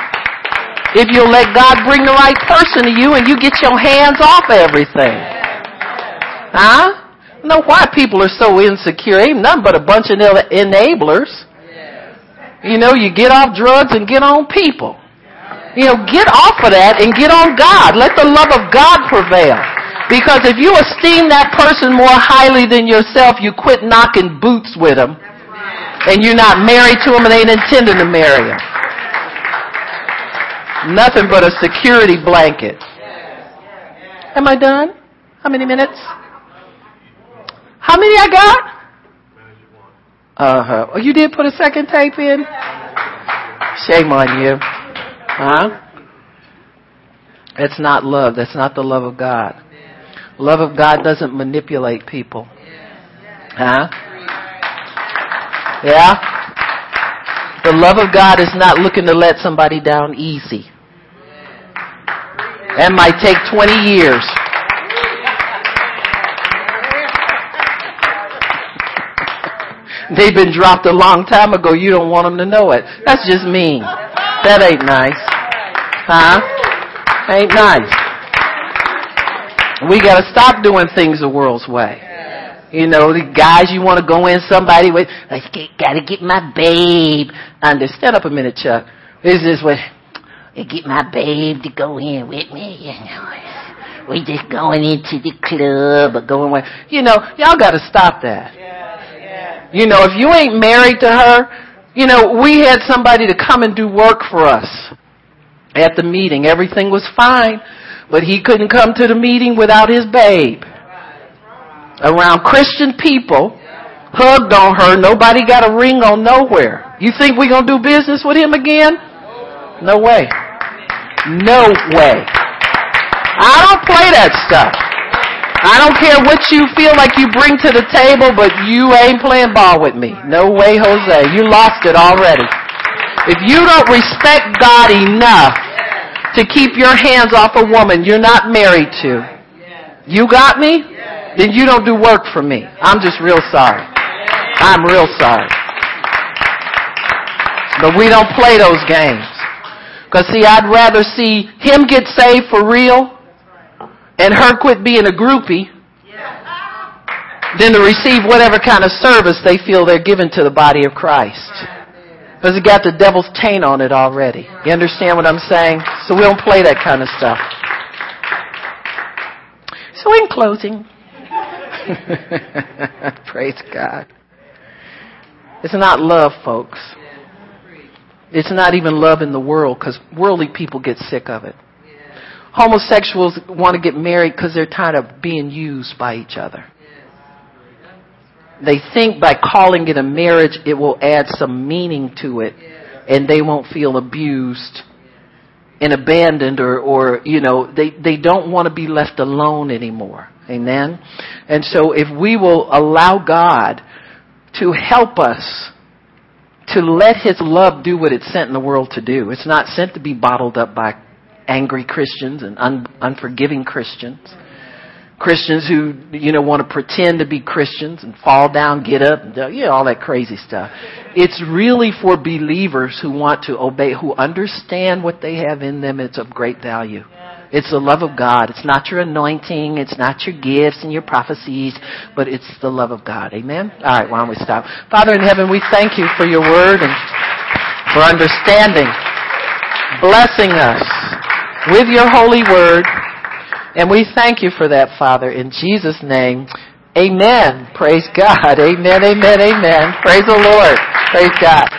if you'll let God bring the right person to you and you get your hands off everything. Huh? know why people are so insecure. Ain't nothing but a bunch of enablers. You know, you get off drugs and get on people. You know, get off of that and get on God. Let the love of God prevail. Because if you esteem that person more highly than yourself, you quit knocking boots with them. And you're not married to them and ain't intending to marry them. Nothing but a security blanket. Am I done? How many minutes? How many I got? Uh huh. Oh, you did put a second tape in? Shame on you. Huh? That's not love. That's not the love of God. Love of God doesn't manipulate people. Huh? Yeah? The love of God is not looking to let somebody down easy. That might take 20 years. They've been dropped a long time ago. You don't want them to know it. That's just mean. That ain't nice. Huh? Ain't nice. We gotta stop doing things the world's way. You know, the guys you want to go in somebody with, I gotta get my babe. Under, stand up a minute, Chuck. This is what, get my babe to go in with me, you know. We just going into the club or going with, you know, y'all gotta stop that. You know, if you ain't married to her, you know, we had somebody to come and do work for us at the meeting. Everything was fine, but he couldn't come to the meeting without his babe. Around Christian people, hugged on her, nobody got a ring on nowhere. You think we're gonna do business with him again? No way. No way. I don't play that stuff. I don't care what you feel like you bring to the table, but you ain't playing ball with me. No way, Jose. You lost it already. If you don't respect God enough to keep your hands off a woman you're not married to, you got me? Then you don't do work for me. I'm just real sorry. I'm real sorry. But we don't play those games. Cause see, I'd rather see him get saved for real and her quit being a groupie than to receive whatever kind of service they feel they're giving to the body of Christ. Because it got the devil's taint on it already. You understand what I'm saying? So we don't play that kind of stuff. So in closing, praise God. It's not love, folks. It's not even love in the world because worldly people get sick of it. Homosexuals want to get married because they're tired of being used by each other. they think by calling it a marriage, it will add some meaning to it, and they won't feel abused and abandoned or, or you know, they, they don't want to be left alone anymore. Amen? And so if we will allow God to help us to let His love do what it's sent in the world to do. It's not sent to be bottled up by angry Christians and un- unforgiving Christians. Christians who, you know, want to pretend to be Christians and fall down, get up, and, you know, all that crazy stuff. It's really for believers who want to obey, who understand what they have in them. It's of great value. It's the love of God. It's not your anointing. It's not your gifts and your prophecies, but it's the love of God. Amen? All right, why don't we stop? Father in heaven, we thank you for your word and for understanding, blessing us with your holy word. And we thank you for that, Father, in Jesus' name. Amen. Praise God. Amen, amen, amen. Praise the Lord. Praise God.